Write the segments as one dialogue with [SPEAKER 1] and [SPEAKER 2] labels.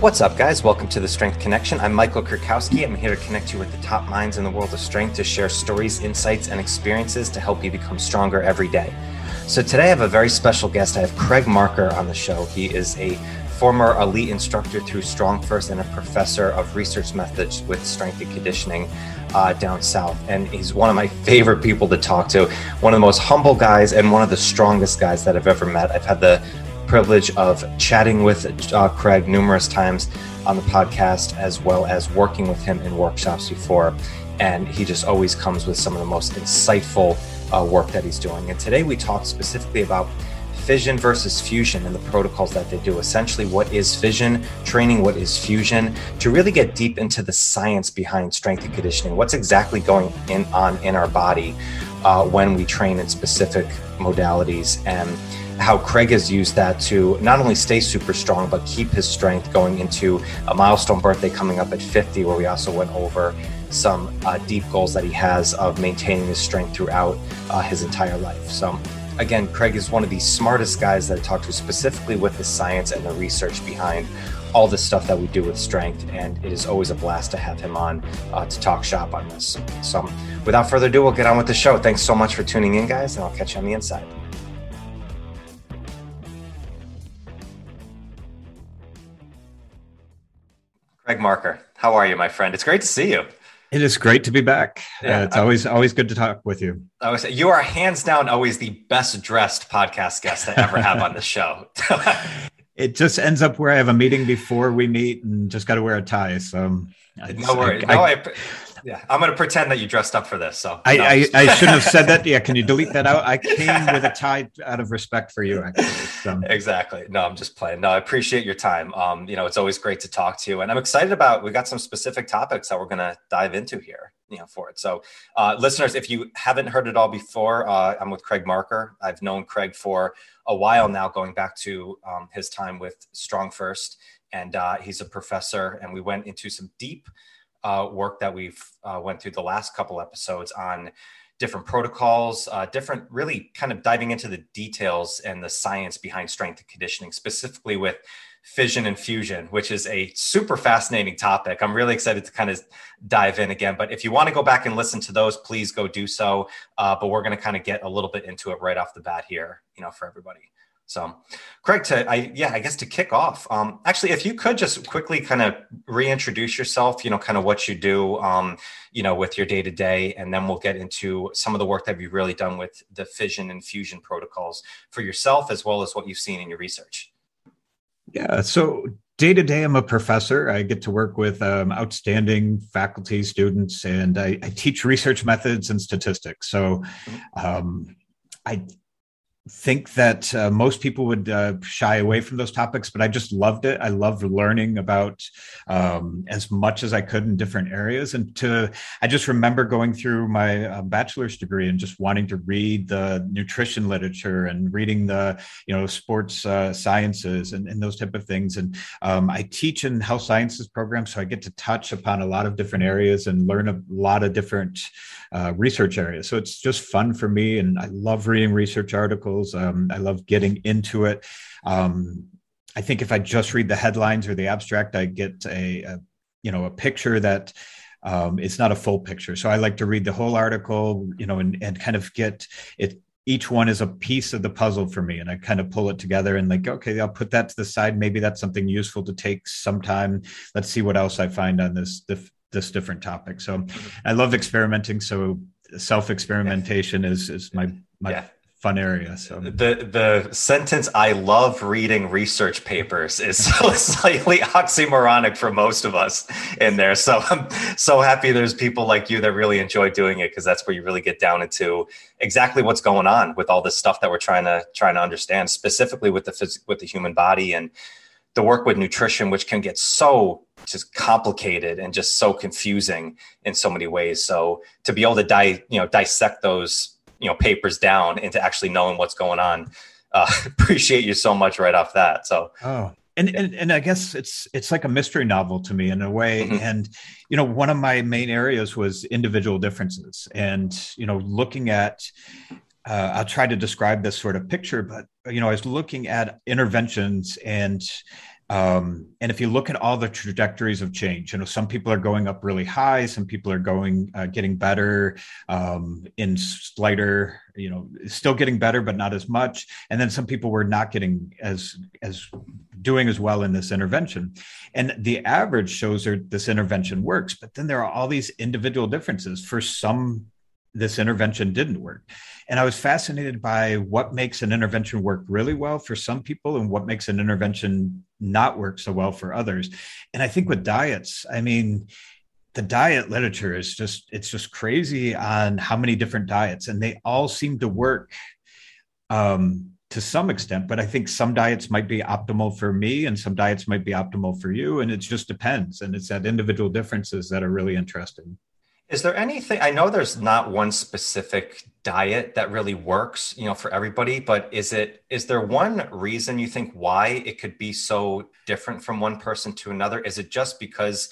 [SPEAKER 1] What's up, guys? Welcome to the Strength Connection. I'm Michael Kurkowski. I'm here to connect you with the top minds in the world of strength to share stories, insights, and experiences to help you become stronger every day. So, today I have a very special guest. I have Craig Marker on the show. He is a former elite instructor through StrongFirst and a professor of research methods with strength and conditioning uh, down south. And he's one of my favorite people to talk to, one of the most humble guys and one of the strongest guys that I've ever met. I've had the privilege of chatting with uh, Craig numerous times on the podcast, as well as working with him in workshops before. And he just always comes with some of the most insightful uh, work that he's doing. And today we talk specifically about fission versus fusion and the protocols that they do. Essentially, what is fission training? What is fusion? To really get deep into the science behind strength and conditioning, what's exactly going in, on in our body uh, when we train in specific modalities and how Craig has used that to not only stay super strong, but keep his strength going into a milestone birthday coming up at 50, where we also went over some uh, deep goals that he has of maintaining his strength throughout uh, his entire life. So, again, Craig is one of the smartest guys that I talk to, specifically with the science and the research behind all the stuff that we do with strength. And it is always a blast to have him on uh, to talk shop on this. So, without further ado, we'll get on with the show. Thanks so much for tuning in, guys, and I'll catch you on the inside. Craig Marker, how are you, my friend? It's great to see you.
[SPEAKER 2] It is great to be back. Yeah, uh, it's I, always always good to talk with you.
[SPEAKER 1] I was you are hands down always the best dressed podcast guest I ever have on the show.
[SPEAKER 2] it just ends up where I have a meeting before we meet and just got to wear a tie. So
[SPEAKER 1] no worries. I, no, I, yeah, I'm going to pretend that you dressed up for this. So
[SPEAKER 2] I, no. I, I, shouldn't have said that. Yeah, can you delete that out? I came with a tie out of respect for you. Actually,
[SPEAKER 1] so. exactly. No, I'm just playing. No, I appreciate your time. Um, you know, it's always great to talk to you, and I'm excited about. We got some specific topics that we're going to dive into here. You know, for it. So, uh, listeners, if you haven't heard it all before, uh, I'm with Craig Marker. I've known Craig for a while now, going back to um, his time with StrongFirst, and uh, he's a professor. And we went into some deep uh, work that we've uh, went through the last couple episodes on different protocols, uh, different really kind of diving into the details and the science behind strength and conditioning, specifically with fission and fusion, which is a super fascinating topic. I'm really excited to kind of dive in again. But if you want to go back and listen to those, please go do so. Uh, but we're going to kind of get a little bit into it right off the bat here, you know, for everybody. So, Craig, to I yeah, I guess to kick off, um, actually, if you could just quickly kind of reintroduce yourself, you know, kind of what you do, um, you know, with your day to day, and then we'll get into some of the work that you've really done with the fission and fusion protocols for yourself, as well as what you've seen in your research.
[SPEAKER 2] Yeah. So day to day, I'm a professor. I get to work with um, outstanding faculty, students, and I, I, teach research methods and statistics. So mm-hmm. um, I think that uh, most people would uh, shy away from those topics, but I just loved it. I loved learning about um, as much as I could in different areas. And to, I just remember going through my uh, bachelor's degree and just wanting to read the nutrition literature and reading the, you know, sports uh, sciences and, and, those type of things. And um, I teach in health sciences programs, so I get to touch upon a lot of different areas and learn a lot of different uh, research areas. So it's just fun for me, and I love reading research articles. Um, I love getting into it. Um, I think if I just read the headlines or the abstract, I get a, a you know a picture that um, it's not a full picture. So I like to read the whole article, you know, and, and kind of get it. Each one is a piece of the puzzle for me, and I kind of pull it together and like, okay, I'll put that to the side. Maybe that's something useful to take sometime. Let's see what else I find on this this different topic. So I love experimenting. So self experimentation is is my my yeah. Fun area. So
[SPEAKER 1] the the sentence "I love reading research papers" is so slightly oxymoronic for most of us in there. So I'm so happy there's people like you that really enjoy doing it because that's where you really get down into exactly what's going on with all this stuff that we're trying to trying to understand, specifically with the phys- with the human body and the work with nutrition, which can get so just complicated and just so confusing in so many ways. So to be able to di- you know dissect those you know papers down into actually knowing what's going on, uh, appreciate you so much right off that. So
[SPEAKER 2] oh. And, and and I guess it's it's like a mystery novel to me in a way. Mm-hmm. And you know, one of my main areas was individual differences, and you know, looking at uh, I'll try to describe this sort of picture, but you know, I was looking at interventions and Um, and if you look at all the trajectories of change, you know, some people are going up really high, some people are going uh, getting better um, in slighter, you know, still getting better, but not as much. And then some people were not getting as as doing as well in this intervention. And the average shows that this intervention works, but then there are all these individual differences. For some this intervention didn't work. And I was fascinated by what makes an intervention work really well for some people and what makes an intervention not work so well for others. And I think with diets, I mean, the diet literature is just it's just crazy on how many different diets and they all seem to work um, to some extent but i think some diets might be optimal for me and some diets might be optimal for you and it just depends and it's that individual differences that are really interesting
[SPEAKER 1] is there anything I know there's not one specific diet that really works, you know, for everybody, but is it is there one reason you think why it could be so different from one person to another? Is it just because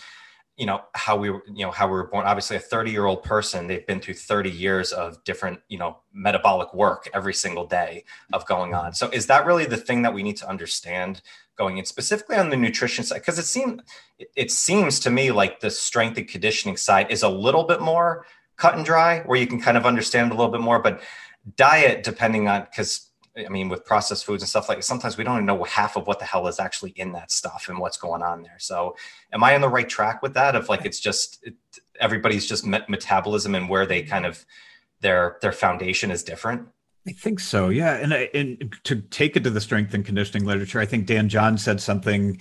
[SPEAKER 1] you know how we you know how we were born? Obviously a 30 year old person they've been through 30 years of different you know metabolic work every single day of going on. Mm-hmm. So is that really the thing that we need to understand going in specifically on the nutrition side because it seems it seems to me like the strength and conditioning side is a little bit more cut and dry where you can kind of understand a little bit more but diet depending on because i mean with processed foods and stuff like sometimes we don't even know half of what the hell is actually in that stuff and what's going on there. So am i on the right track with that? Of like it's just it, everybody's just met- metabolism and where they kind of their their foundation is different
[SPEAKER 2] I think so. Yeah, and and to take it to the strength and conditioning literature, I think Dan John said something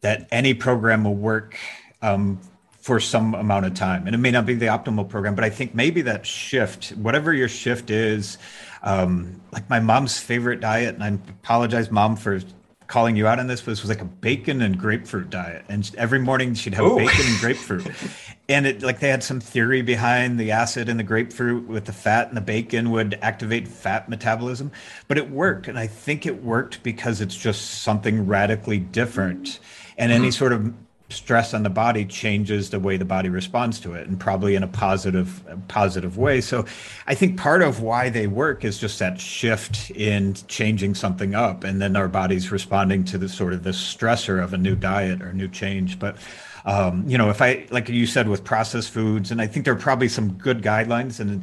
[SPEAKER 2] that any program will work um, for some amount of time, and it may not be the optimal program, but I think maybe that shift, whatever your shift is, um, like my mom's favorite diet, and I apologize, mom, for calling you out on this was, was like a bacon and grapefruit diet and every morning she'd have Ooh. bacon and grapefruit and it like they had some theory behind the acid in the grapefruit with the fat and the bacon would activate fat metabolism. But it worked and i think it worked because it's just something radically different. And mm-hmm. any sort of stress on the body changes the way the body responds to it and probably in a positive positive way. So i think part of why they work is just that shift in changing something up and then our body's responding to the sort of the stressor of a new diet or new change. But um, you know if i like you said with processed foods and i think there are probably some good guidelines and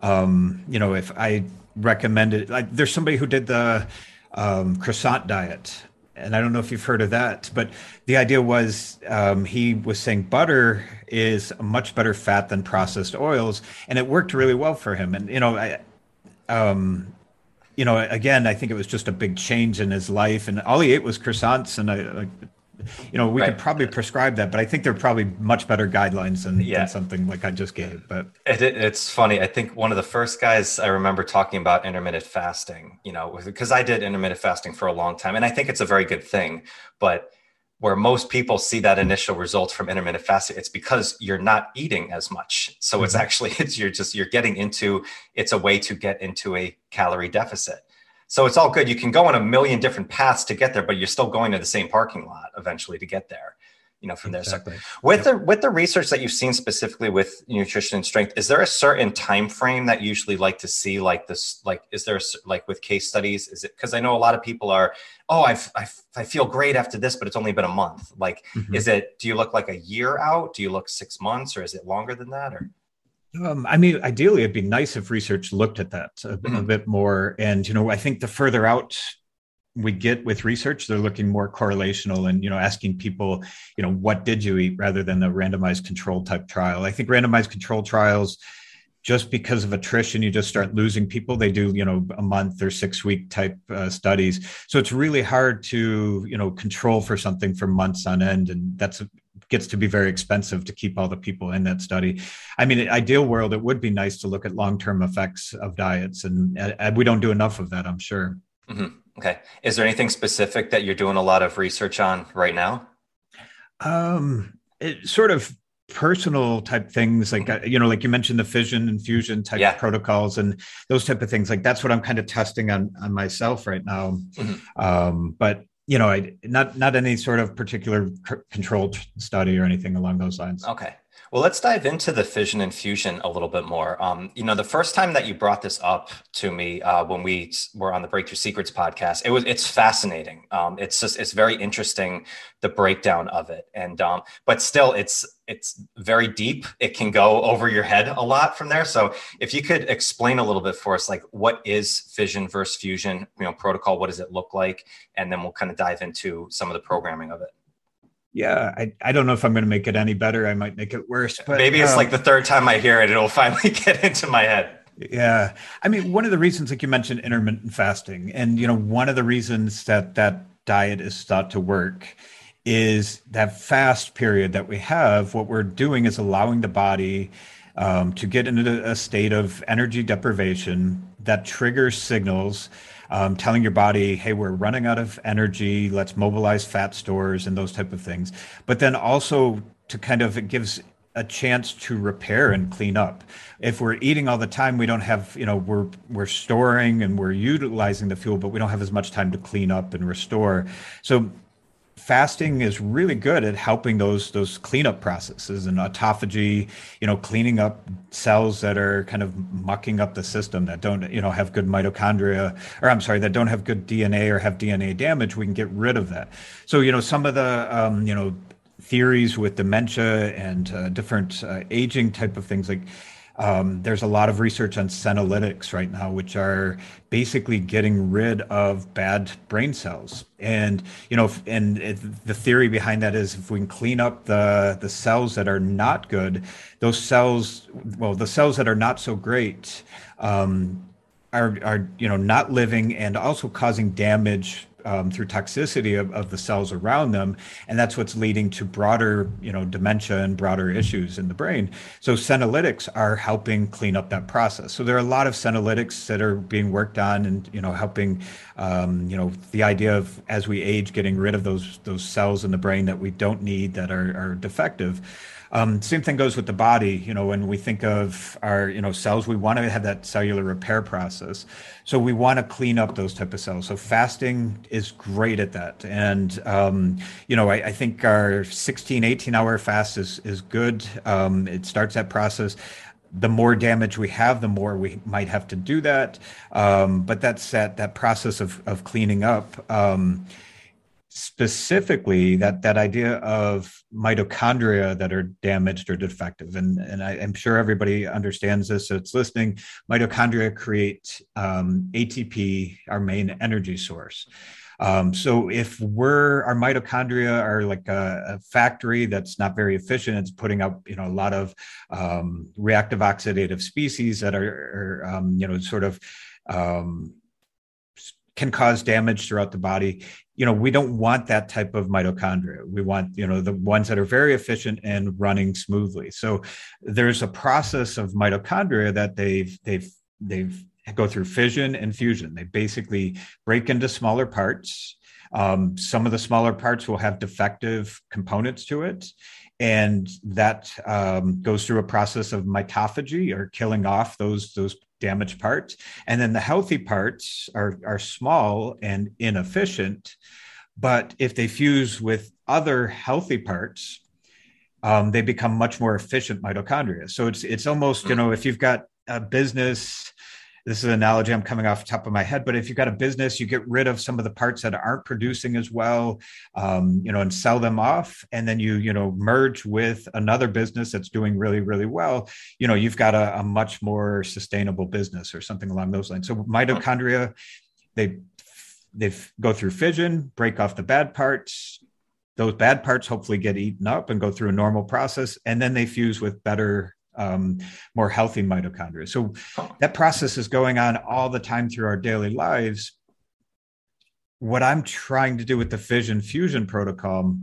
[SPEAKER 2] um, you know if i recommended like there's somebody who did the um, croissant diet and I don't know if you've heard of that, but the idea was um, he was saying butter is a much better fat than processed oils, and it worked really well for him. And you know, I, um, you know, again, I think it was just a big change in his life, and all he ate was croissants, and I, you know, we right. could probably prescribe that, but I think there are probably much better guidelines than, yeah. than something like I just gave. But
[SPEAKER 1] it, it, it's funny. I think one of the first guys I remember talking about intermittent fasting, you know, because I did intermittent fasting for a long time, and I think it's a very good thing. But where most people see that initial result from intermittent fasting, it's because you're not eating as much. So mm-hmm. it's actually it's you're just you're getting into it's a way to get into a calorie deficit. So it's all good. You can go on a million different paths to get there, but you're still going to the same parking lot eventually to get there. You know, from exactly. there. So with yep. the with the research that you've seen specifically with nutrition and strength, is there a certain time frame that you usually like to see? Like this, like is there a, like with case studies? Is it because I know a lot of people are, oh, I've I feel great after this, but it's only been a month. Like, mm-hmm. is it? Do you look like a year out? Do you look six months, or is it longer than that? Or
[SPEAKER 2] um, I mean, ideally, it'd be nice if research looked at that a, mm-hmm. a, bit more. And you know, I think the further out we get with research, they're looking more correlational and you know, asking people, you know, what did you eat rather than a randomized control type trial. I think randomized control trials, just because of attrition, you just start losing people. They do, you know, a month or six week type uh, studies. So it's really hard to, you know, control for something for months on end. And that's gets to be very expensive to keep all the people in that study. I mean, ideal world, it would be nice to look at long term effects of diets, and uh, we don't do enough of that, I'm sure.
[SPEAKER 1] Mm-hmm. Okay. Is there anything specific that you're doing a lot of research on right now?
[SPEAKER 2] Um, it sort of personal type things like mm-hmm. uh, you know like you mentioned the fission and fusion type yeah. protocols and those type of things like that's what i'm kind of testing on on myself right now mm-hmm. um but you know, I, not not any sort of particular c- controlled study or anything along those lines.
[SPEAKER 1] Okay. Well, let's dive into the fission and fusion a little bit more. Um, you know, the first time that you brought this up to me uh, when we were on the Breakthrough Secrets podcast, it was it's fascinating. Um, it's just it's very interesting the breakdown of it, and um, but still, it's it's very deep. It can go over your head a lot from there. So, if you could explain a little bit for us, like what is fission versus fusion, you know, protocol, what does it look like, and then we'll kind of dive into some of the programming of it
[SPEAKER 2] yeah I, I don't know if i'm going to make it any better i might make it worse
[SPEAKER 1] but maybe it's um, like the third time i hear it it'll finally get into my head.
[SPEAKER 2] Yeah i mean one of the reasons like you mentioned intermittent fasting and you know one of the reasons that that diet is thought to work is that fast period that we have what we're doing is allowing the body um, to get into a state of energy deprivation that triggers signals um, telling your body, hey, we're running out of energy, let's mobilize fat stores and those type of things. But then also to kind of, it gives a chance to repair and clean up. If we're eating all the time, we don't have, you know, we're we're storing and we're utilizing the fuel, but we don't have as much time to clean up and restore. So fasting is really good at helping those those cleanup processes and autophagy you know cleaning up cells that are kind of mucking up the system that don't you know have good mitochondria or i'm sorry that don't have good dna or have dna damage we can get rid of that. So you know some of the um, you know theories with dementia and uh, different uh, aging type of things like um, there's a lot of research on senolytics right now, which are basically getting rid of bad brain cells. And you know, and it, the theory behind that is if we can clean up the the cells that are not good, those cells, well, the cells that are not so great, um, are are you know not living and also causing damage um, through toxicity of, of, the cells around them, and that's what's leading to broader, you know, dementia and broader issues in the brain. So senolytics are helping clean up that process. So there are a lot of senolytics that are being worked on, and you know, helping, um, you know, the idea of as we age, getting rid of those those cells in the brain that we don't need that are, are defective. Um, same thing goes with the body. You know, when we think of our, you know, cells, we want to have that cellular repair process. So we want to clean up those type of cells. So fasting is great at that. And, um, you know, I, I, think our 16, 18 hour fast is, is good. Um, it starts that process the more damage we have, the more we might have to do that. Um, but that's that that process of of cleaning up. Um, specifically that that idea of mitochondria that are damaged or defective. And and I, am sure everybody understands this so it's listening. Mitochondria create um, atp our main energy source. Um, so if we're our mitochondria are like a, a, factory that's not very efficient, it's putting out you know a lot of um, reactive oxidative species that are, are um, you know sort of um, can cause damage throughout the body you know we don't want that type of mitochondria. We want you know the ones that are very efficient and running smoothly. So there's a process of mitochondria that they've they've they've go through fission and fusion. They basically break into smaller parts. Um, some of the smaller parts will have defective components to it and that um, goes through a process of mitophagy or killing off those those damaged parts. And then the healthy parts are, are small and inefficient. But if they fuse with other healthy parts, um, they become much more efficient mitochondria. So it's it's almost you know if you've got a business this is an analogy I'm coming off the top of my head, but if you've got a business, you get rid of some of the parts that aren't producing as well, um, you know, and sell them off, and then you, you know, merge with another business that's doing really, really well. You know, you've got a, a much more sustainable business or something along those lines. So mitochondria, they they go through fission, break off the bad parts. Those bad parts hopefully get eaten up and go through a normal process, and then they fuse with better um, more healthy mitochondria. So that process is going on all the time through our daily lives. What I'm trying to do with the fission fusion protocol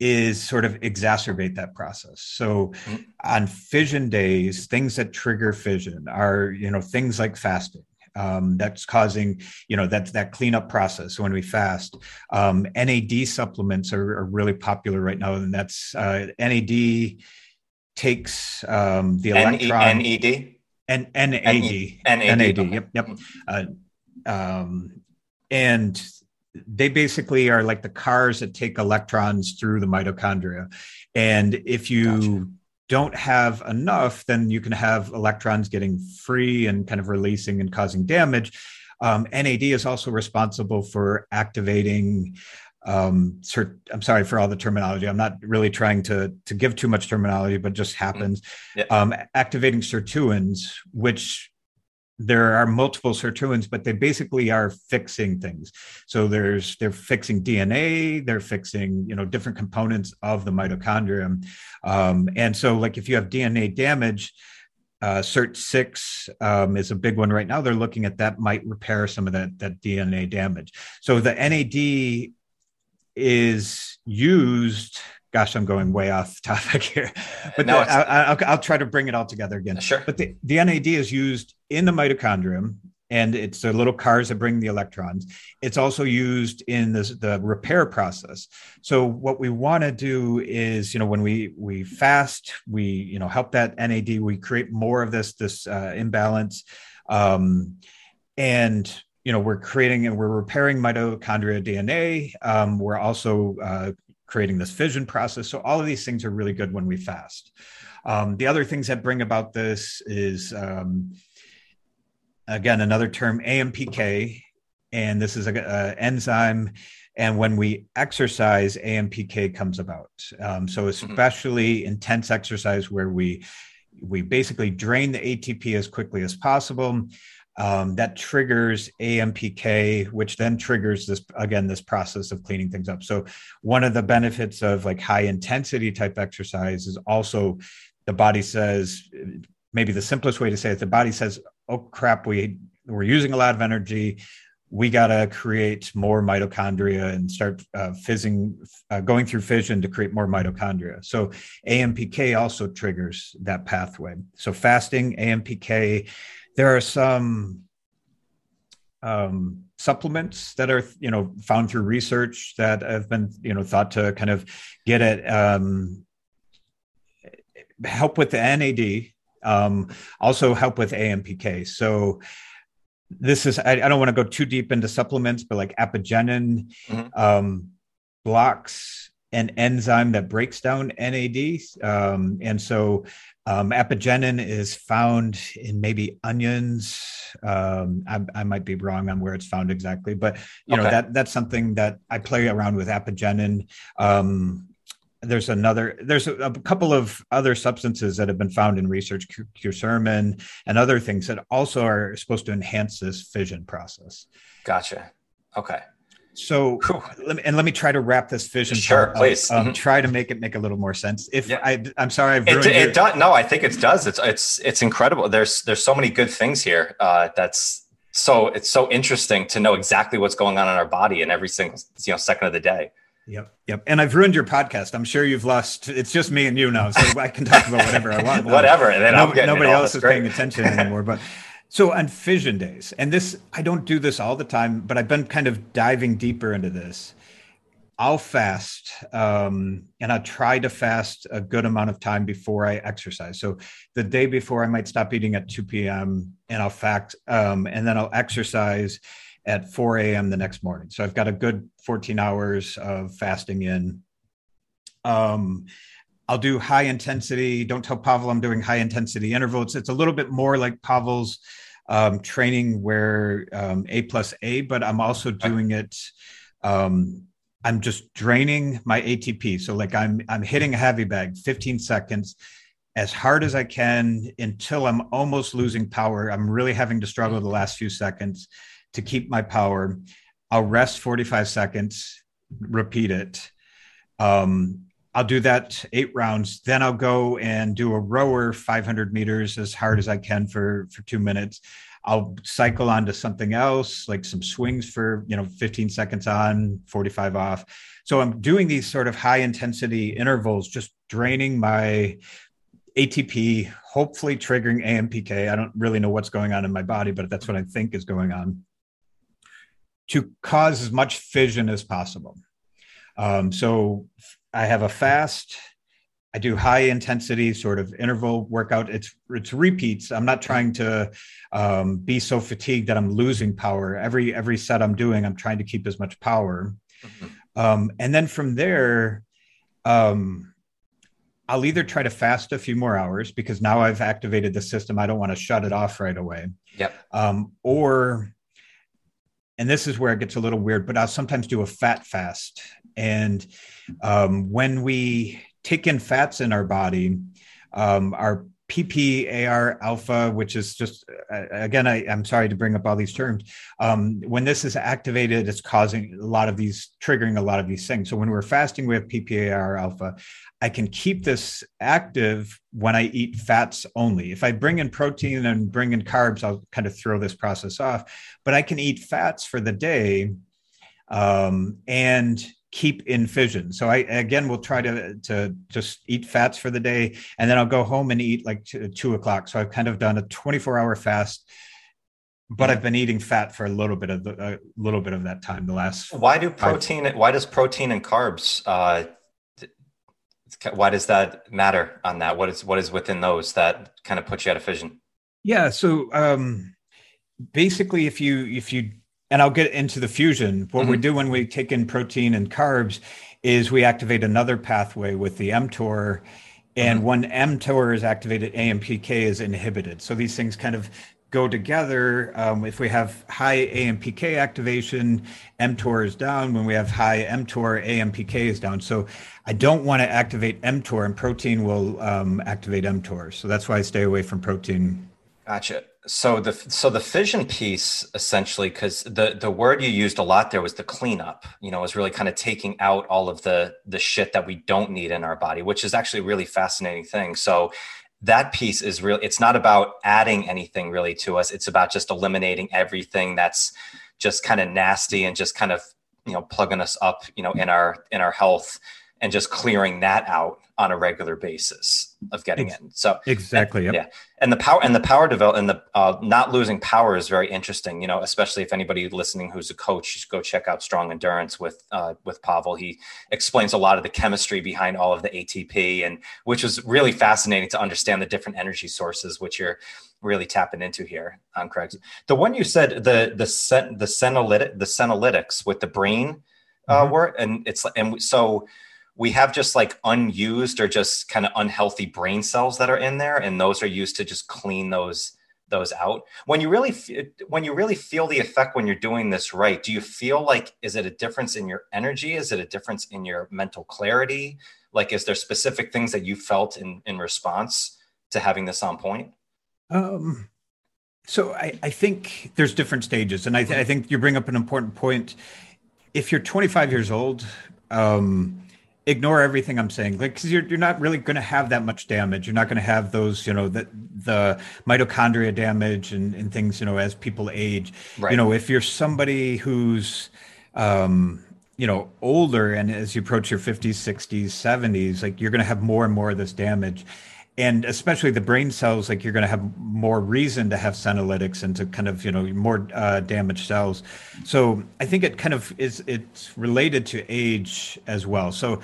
[SPEAKER 2] is sort of exacerbate that process. So mm-hmm. on fission days, things that trigger fission are, you know, things like fasting. Um, that's causing, you know, that's that cleanup process when we fast. Um, NAD supplements are, are, really popular right now, and that's uh, NAD takes um, the electron
[SPEAKER 1] NED
[SPEAKER 2] and NAD NAD yep yep uh, um, and they basically are like the cars that take electrons through the mitochondria and if you gotcha. don't have enough, then you can have electrons getting free and kind of releasing and causing damage. Um, NAD is also responsible for activating. Um, cert- I'm sorry for all the terminology. I'm not really trying to to give too much terminology, but just happens. Yeah. Um, activating sirtuins, which there are multiple sirtuins, but they basically are fixing things. So there's they're fixing DNA, they're fixing you know different components of the mitochondrium, um, and so like if you have DNA damage, uh, SIRT6 um, is a big one right now. They're looking at that might repair some of that that DNA damage. So the NAD is used gosh, I'm going way off topic here, but no, the, I, will try to bring it all together again.
[SPEAKER 1] Sure.
[SPEAKER 2] But the, the NAD is used in the mitochondrium and it's the little cars that bring the electrons. It's also used in this, the repair process. So what we want to do is, you know, when we we fast, we you know help that NAD. We create more of this this uh, imbalance, um, and you know we're creating and we're repairing mitochondria DNA. Um, we're also uh, creating this fission process. So all of these things are really good when we fast. Um, the other things that bring about this is, um, again, another term, AMPK, and this is an enzyme. And when we exercise, AMPK comes about. Um, so mm-hmm. especially mm-hmm. intense exercise where we we basically drain the ATP as quickly as possible um, that triggers AMPK, which then triggers this again this process of cleaning things up. So one of the benefits of like high intensity type exercise is also the body says maybe the simplest way to say it the body says oh crap we we're using a lot of energy we got to create more mitochondria and start uh, fizzing, uh, going through fission to create more mitochondria. So AMPK also triggers that pathway. So fasting, AMPK, there are some um, supplements that are you know found through research that have been you know thought to kind of get it um, help with the NAD, um, also help with AMPK. So this is I, I don't want to go too deep into supplements, but like apigenin mm-hmm. um, blocks an enzyme that breaks down NAD, um, and so um, apigenin is found in maybe onions. Um, I, I, might be wrong on where it's found exactly, but you okay. know that that's something that I play around with apigenin. Um, there's another there's a, a, couple of other substances that have been found in research curcumin and other things that also are supposed to enhance this fission process
[SPEAKER 1] gotcha okay
[SPEAKER 2] so let me, and let me try to wrap this vision.
[SPEAKER 1] Sure, please.
[SPEAKER 2] Um, mm-hmm. Try to make it make a little more sense. If yeah. I, I'm sorry, I've
[SPEAKER 1] it, it does. No, I think it does. It's it's it's incredible. There's there's so many good things here. Uh, that's so it's so interesting to know exactly what's going on in our body in every single you know second of the day.
[SPEAKER 2] Yep. Yep. And I've ruined your podcast. I'm sure you've lost. It's just me and you now, so I can talk about whatever I want.
[SPEAKER 1] whatever. And then no,
[SPEAKER 2] nobody else is great. paying attention anymore. But so on fission days, and this, I don't do this all the time, but I've been kind of diving deeper into this. I'll fast um, and I try to fast a good amount of time before I exercise. So the day before, I might stop eating at 2 p.m. and I'll fact, um, and then I'll exercise at 4 a.m. the next morning. So I've got a good 14 hours of fasting in. Um, I'll do high intensity. Don't tell Pavel I'm doing high intensity intervals. It's a little bit more like Pavel's um, training where um, A plus A, but I'm also doing it. Um, I'm just draining my ATP. So like I'm I'm hitting a heavy bag, 15 seconds, as hard as I can until I'm almost losing power. I'm really having to struggle the last few seconds to keep my power. I'll rest 45 seconds, repeat it. Um, I'll do that eight rounds. Then I'll go and do a rower 500 meters as hard as I can for for two minutes. I'll cycle on to something else, like some swings for you know 15 seconds on, 45 off. So I'm doing these sort of high intensity intervals, just draining my ATP, hopefully triggering AMPK. I don't really know what's going on in my body, but that's what I think is going on to cause as much fission as possible. Um, so I have a fast. I do high intensity sort of interval workout. It's it's repeats. I'm not trying to um, be so fatigued that I'm losing power. Every every set I'm doing, I'm trying to keep as much power. Mm-hmm. Um, and then from there, um, I'll either try to fast a few more hours because now I've activated the system. I don't want to shut it off right away.
[SPEAKER 1] Yep.
[SPEAKER 2] Um, or, and this is where it gets a little weird, but I'll sometimes do a fat fast. And um, when we take in fats in our body, um, our PPAR alpha, which is just, uh, again, I, am sorry to bring up all these terms. Um, when this is activated, it's causing a lot of these, triggering a lot of these things. So when we're fasting, we have PPAR alpha. I can keep this active when I eat fats only. If I bring in protein and bring in carbs, I'll kind of throw this process off. But I can eat fats for the day um, and keep in fission. So I again will try to to just eat fats for the day, and then I'll go home and eat like two, two o'clock. So I've kind of done a 24 hour fast, but I've been eating fat for a little bit of the, a little bit of that time. The last
[SPEAKER 1] why do protein? Five. Why does protein and carbs? Uh, why does that matter on that? What is what is within those that kind of puts you out of fission?
[SPEAKER 2] Yeah. So um, basically, if you if you and I'll get into the fusion. What mm-hmm. we do when we take in protein and carbs is we activate another pathway with the mTOR. And mm-hmm. when mTOR is activated, AMPK is inhibited. So these things kind of go together. Um, if we have high AMPK activation, mTOR is down. When we have high mTOR, AMPK is down. So I don't want to activate mTOR, and protein will um, activate mTOR. So that's why I stay away from protein.
[SPEAKER 1] Gotcha so the so the fission piece essentially because the the word you used a lot there was the cleanup you know is really kind of taking out all of the the shit that we don't need in our body which is actually a really fascinating thing. So that piece is really it's not about adding anything really to us it's about just eliminating everything that's just kind of nasty and just kind of you know plugging us up you know in our in our health and just clearing that out on a regular basis of getting in. So
[SPEAKER 2] exactly,
[SPEAKER 1] yep. yeah. And the power and the power develop and the uh, not losing power is very interesting. You know, especially if anybody listening who's a coach, go check out Strong Endurance with uh, with Pavel. He explains a lot of the chemistry behind all of the ATP, and which was really fascinating to understand the different energy sources, which you're really tapping into here on Craig's. The one you said the the sen, the senolytic the senolytics with the brain uh, mm-hmm. and it's and so we have just like unused or just kind of unhealthy brain cells that are in there and those are used to just clean those those out. When you really when you really feel the effect when you're doing this right do you feel like is it a difference in your energy? Is it a difference in your mental clarity? Like is there specific things that you felt in in response to having this on point?
[SPEAKER 2] Um so i i think there's different stages and i, th- I think you bring up an important point. If you're 25 years old um ignore everything I'm saying, like because you're you're not really going to have that much damage. You're not going to have those, you know, the the mitochondria damage and, and things, you know, as people age. Right. You know, if you're somebody who's um, you know older and as you approach your 50s 60s 70s like you're going to have more and more of this damage and especially the brain cells like you're going to have more reason to have senolytics and to kind of you know more uh, damaged cells so i think it kind of is it's related to age as well so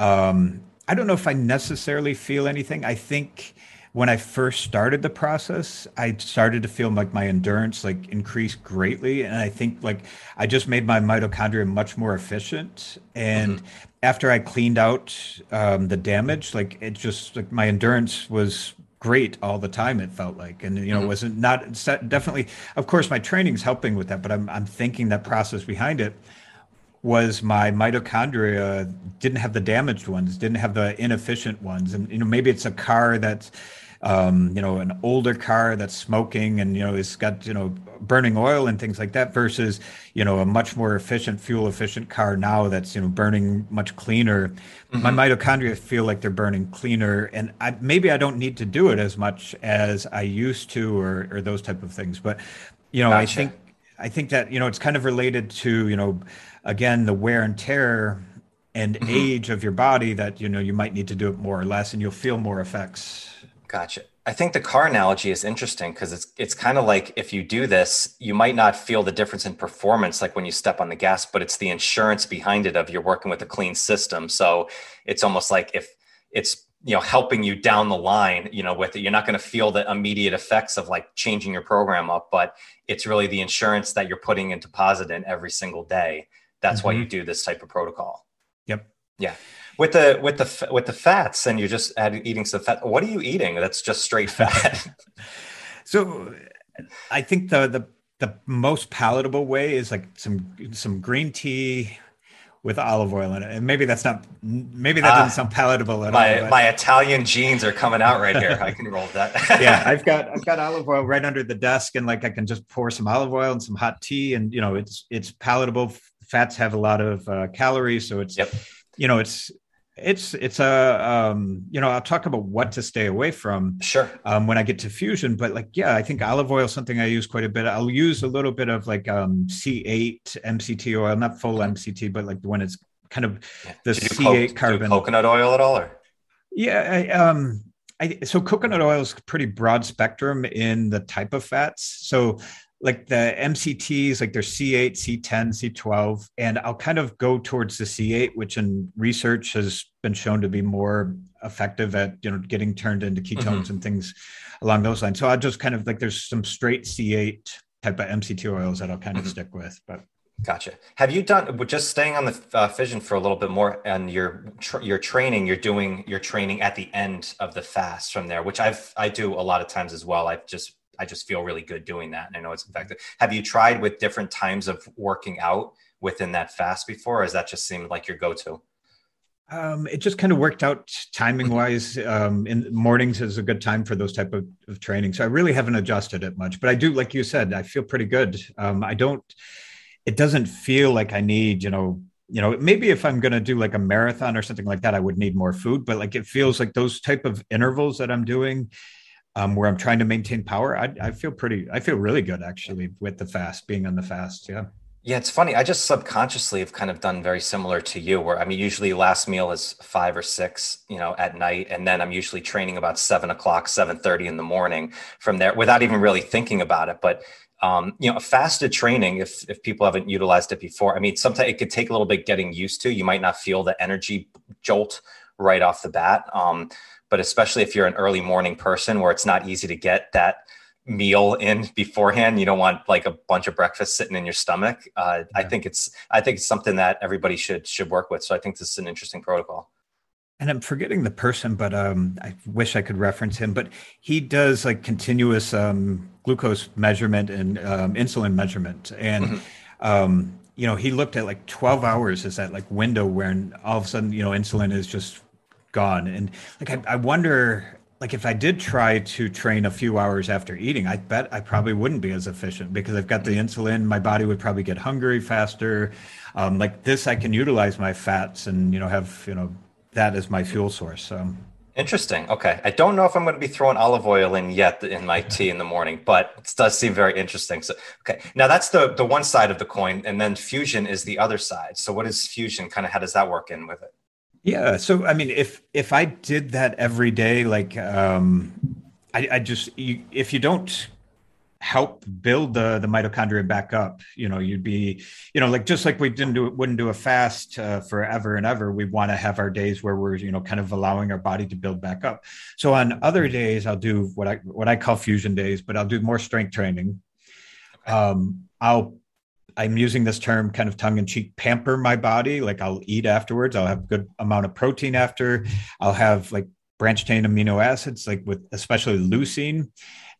[SPEAKER 2] um, i don't know if i necessarily feel anything i think when I first started the process, I started to feel like my endurance like increased greatly, and I think like I just made my mitochondria much more efficient. And mm-hmm. After I cleaned out um, the damage, like it just like my endurance was great all the time. It felt like, and you know, mm-hmm. wasn't not definitely. Of course, my training's helping with that, but I'm I'm thinking that process behind it was my mitochondria didn't have the damaged ones, didn't have the inefficient ones, and you know maybe it's a car that's um, you know, an older car that's smoking and, you know, it's got, you know, burning oil and things like that versus, you know, a much more efficient, fuel efficient car now that's, you know, burning much cleaner. Mm-hmm. My mitochondria feel like they're burning cleaner and I, maybe I don't need to do it as much as I used to or, or those type of things. But, you know, gotcha. I think, I think that, you know, it's kind of related to, you know, again, the wear and tear and mm-hmm. age of your body that, you know, you might need to do it more or less and you'll feel more effects
[SPEAKER 1] Gotcha. I think the car analogy is interesting because it's it's kind of like if you do this, you might not feel the difference in performance like when you step on the gas, but it's the insurance behind it of you're working with a clean system. So it's almost like if it's you know helping you down the line, you know, with it, you're not going to feel the immediate effects of like changing your program up, but it's really the insurance that you're putting in deposit in every single day. That's mm-hmm. why you do this type of protocol. Yeah. with the with the with the fats, and you're just eating some fat. What are you eating? That's just straight fat.
[SPEAKER 2] so, I think the the the most palatable way is like some some green tea with olive oil in it. And maybe that's not, maybe that doesn't uh, sound palatable at
[SPEAKER 1] my,
[SPEAKER 2] all.
[SPEAKER 1] But... My Italian genes are coming out right here. I can roll that.
[SPEAKER 2] yeah, I've got I've got olive oil right under the desk, and like I can just pour some olive oil and some hot tea, and you know it's it's palatable. Fats have a lot of uh, calories, so it's yep. You know it's it's it's a um, you know I'll talk about what to stay away from.
[SPEAKER 1] Sure.
[SPEAKER 2] Um, when I get to fusion, but like yeah, I think olive oil is something I use quite a bit. I'll use a little bit of like um, C8 MCT oil, not full MCT, but like when it's kind of the C8 co- carbon.
[SPEAKER 1] coconut oil at all, or?
[SPEAKER 2] Yeah, I, um, I, so coconut oil is pretty broad spectrum in the type of fats. So like the MCTs, like there's C8, C10, C12, and I'll kind of go towards the C8, which in research has been shown to be more effective at you know getting turned into ketones mm-hmm. and things along those lines. So I'll just kind of like there's some straight C8 type of MCT oils that I'll kind of mm-hmm. stick with, but.
[SPEAKER 1] Gotcha. Have you done just staying on the uh, fission for a little bit more and your tr- your training? You're doing your training at the end of the fast from there, which I've I do a lot of times as well. I've just I just feel really good doing that. And I know it's effective. Have you tried with different times of working out within that fast before, or has that just seemed like your go-to?
[SPEAKER 2] Um, it just kind of worked out timing wise. Um, in mornings is a good time for those type of, of, training. So I really haven't adjusted it much, but I do, like you said, I feel pretty good. Um, I don't, it doesn't feel like I need, you know, you know, maybe if I'm going to do like a marathon or something like that, I would need more food, but like it feels like those type of intervals that I'm doing, um, where I'm trying to maintain power, I, I feel pretty, I feel really good actually with the fast, being on the fast. Yeah.
[SPEAKER 1] Yeah, it's funny. I just subconsciously have kind of done very similar to you, where I mean, usually last meal is five or six, you know, at night, and then I'm usually training about seven o'clock, seven thirty in the morning from there, without even really thinking about it. But um, you know, a fasted training, if if people haven't utilized it before, I mean, sometimes it could take a little bit getting used to. You might not feel the energy jolt right off the bat. Um, but especially if you're an early morning person where it's not easy to get that meal in beforehand you don't want like a bunch of breakfast sitting in your stomach uh, yeah. i think it's i think it's something that everybody should should work with so i think this is an interesting protocol
[SPEAKER 2] and i'm forgetting the person but um, i wish i could reference him but he does like continuous um, glucose measurement and um, insulin measurement and mm-hmm. Um, you know he looked at like 12 hours as that like window when all of a sudden you know insulin is just gone. And like, I, I wonder, like, if I did try to train a few hours after eating, I bet I probably wouldn't be as efficient because I've got the insulin. My body would probably get hungry faster. Um, like this, I can utilize my fats and you know have you know that as my fuel source. So.
[SPEAKER 1] Interesting. Okay. I don't know if I'm going to be throwing olive oil in yet in my tea in the morning, but it does seem very interesting. So, okay. Now that's the the one side of the coin, and then fusion is the other side. So, what is fusion? Kind of how does that work in with it?
[SPEAKER 2] Yeah. So I mean, if if I did that every day, like um, I, I just you, if you don't help build the the mitochondria back up, you know, you'd be, you know, like just like we didn't do wouldn't do a fast uh, forever and ever. We want to have our days where we're you know kind of allowing our body to build back up. So on other days, I'll do what I what I call fusion days, but I'll do more strength training. Um, I'll I'm using this term kind of tongue in cheek, pamper my body. Like I'll eat afterwards. I'll have a good amount of protein after. I'll have like branched chain amino acids, like with especially leucine.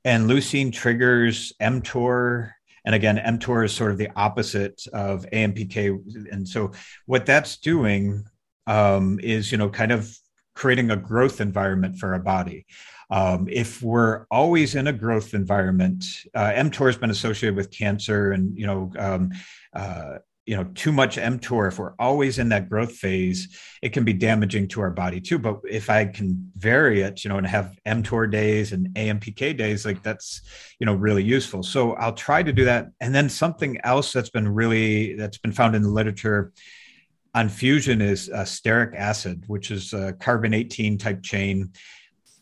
[SPEAKER 2] And leucine triggers mTOR. And again, mTOR is sort of the opposite of AMPK. And so what that's doing um, is, you know, kind of creating a growth environment for our body. Um, if we're always in a growth environment, uh, mTOR has been associated with cancer, and you know, um, uh, you know, too much mTOR. If we're always in that growth phase, it can be damaging to our body too. But if I can vary it, you know, and have mTOR days and AMPK days, like that's you know really useful. So I'll try to do that. And then something else that's been really that's been found in the literature on fusion is uh, stearic acid, which is a carbon 18 type chain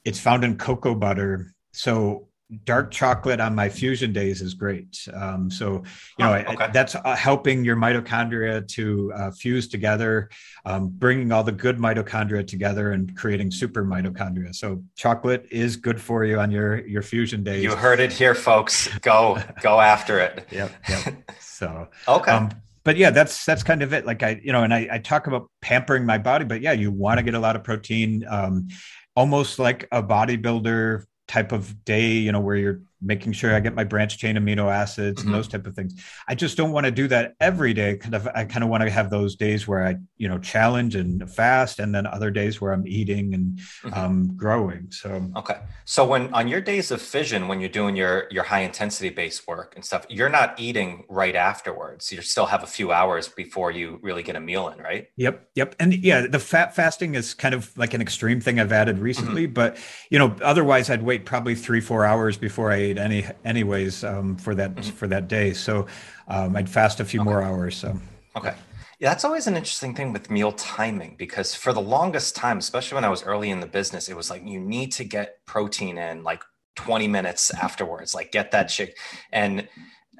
[SPEAKER 2] it's found in cocoa butter. So dark chocolate on my fusion days is great. Um, so, you know, oh, okay. that's uh, helping your mitochondria to uh, fuse together, um, bringing all the good mitochondria together and creating super mitochondria. So, chocolate is good for you on your your fusion days.
[SPEAKER 1] You heard it here, folks. Go go after it.
[SPEAKER 2] yep. Yep. So,
[SPEAKER 1] okay. Um,
[SPEAKER 2] but yeah, that's that's kind of it. Like I, you know, and I, I talk about pampering my body, but yeah, you want to get a lot of protein, um, almost like a bodybuilder type of day, you know, where you're making sure I get my branch chain amino acids mm-hmm. and those type of things. I just don't want to do that every day. Kind of, I kind of want to have those days where I, you know, challenge and fast, and then other days where I'm eating and mm-hmm. um, growing. So
[SPEAKER 1] okay. So when on your days of fission, when you're doing your your high intensity based work and stuff, you're not eating right afterwards. You still have a few hours before you really get a meal in, right?
[SPEAKER 2] Yep. Yep. And yeah, the fat fasting is kind of like an extreme thing I've added recently, mm-hmm. but you know, otherwise I'd wait probably three four hours before I any anyways um, for that mm-hmm. for that day. So um, I'd fast a few okay. more hours. So
[SPEAKER 1] okay. Yeah, that's always an interesting thing with meal timing because for the longest time, especially when I was early in the business, it was like you need to get protein in like 20 minutes afterwards, like get that shit. And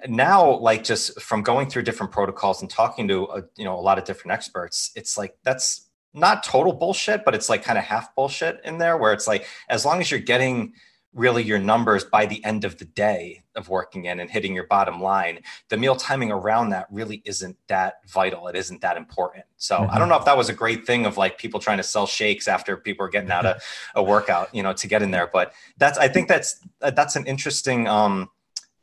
[SPEAKER 1] now, like just from going through different protocols and talking to a, you know a lot of different experts, it's like that's not total bullshit, but it's like kind of half bullshit in there where it's like as long as you're getting really your numbers by the end of the day of working in and hitting your bottom line the meal timing around that really isn't that vital it isn't that important so mm-hmm. i don't know if that was a great thing of like people trying to sell shakes after people are getting out of a workout you know to get in there but that's i think that's that's an interesting um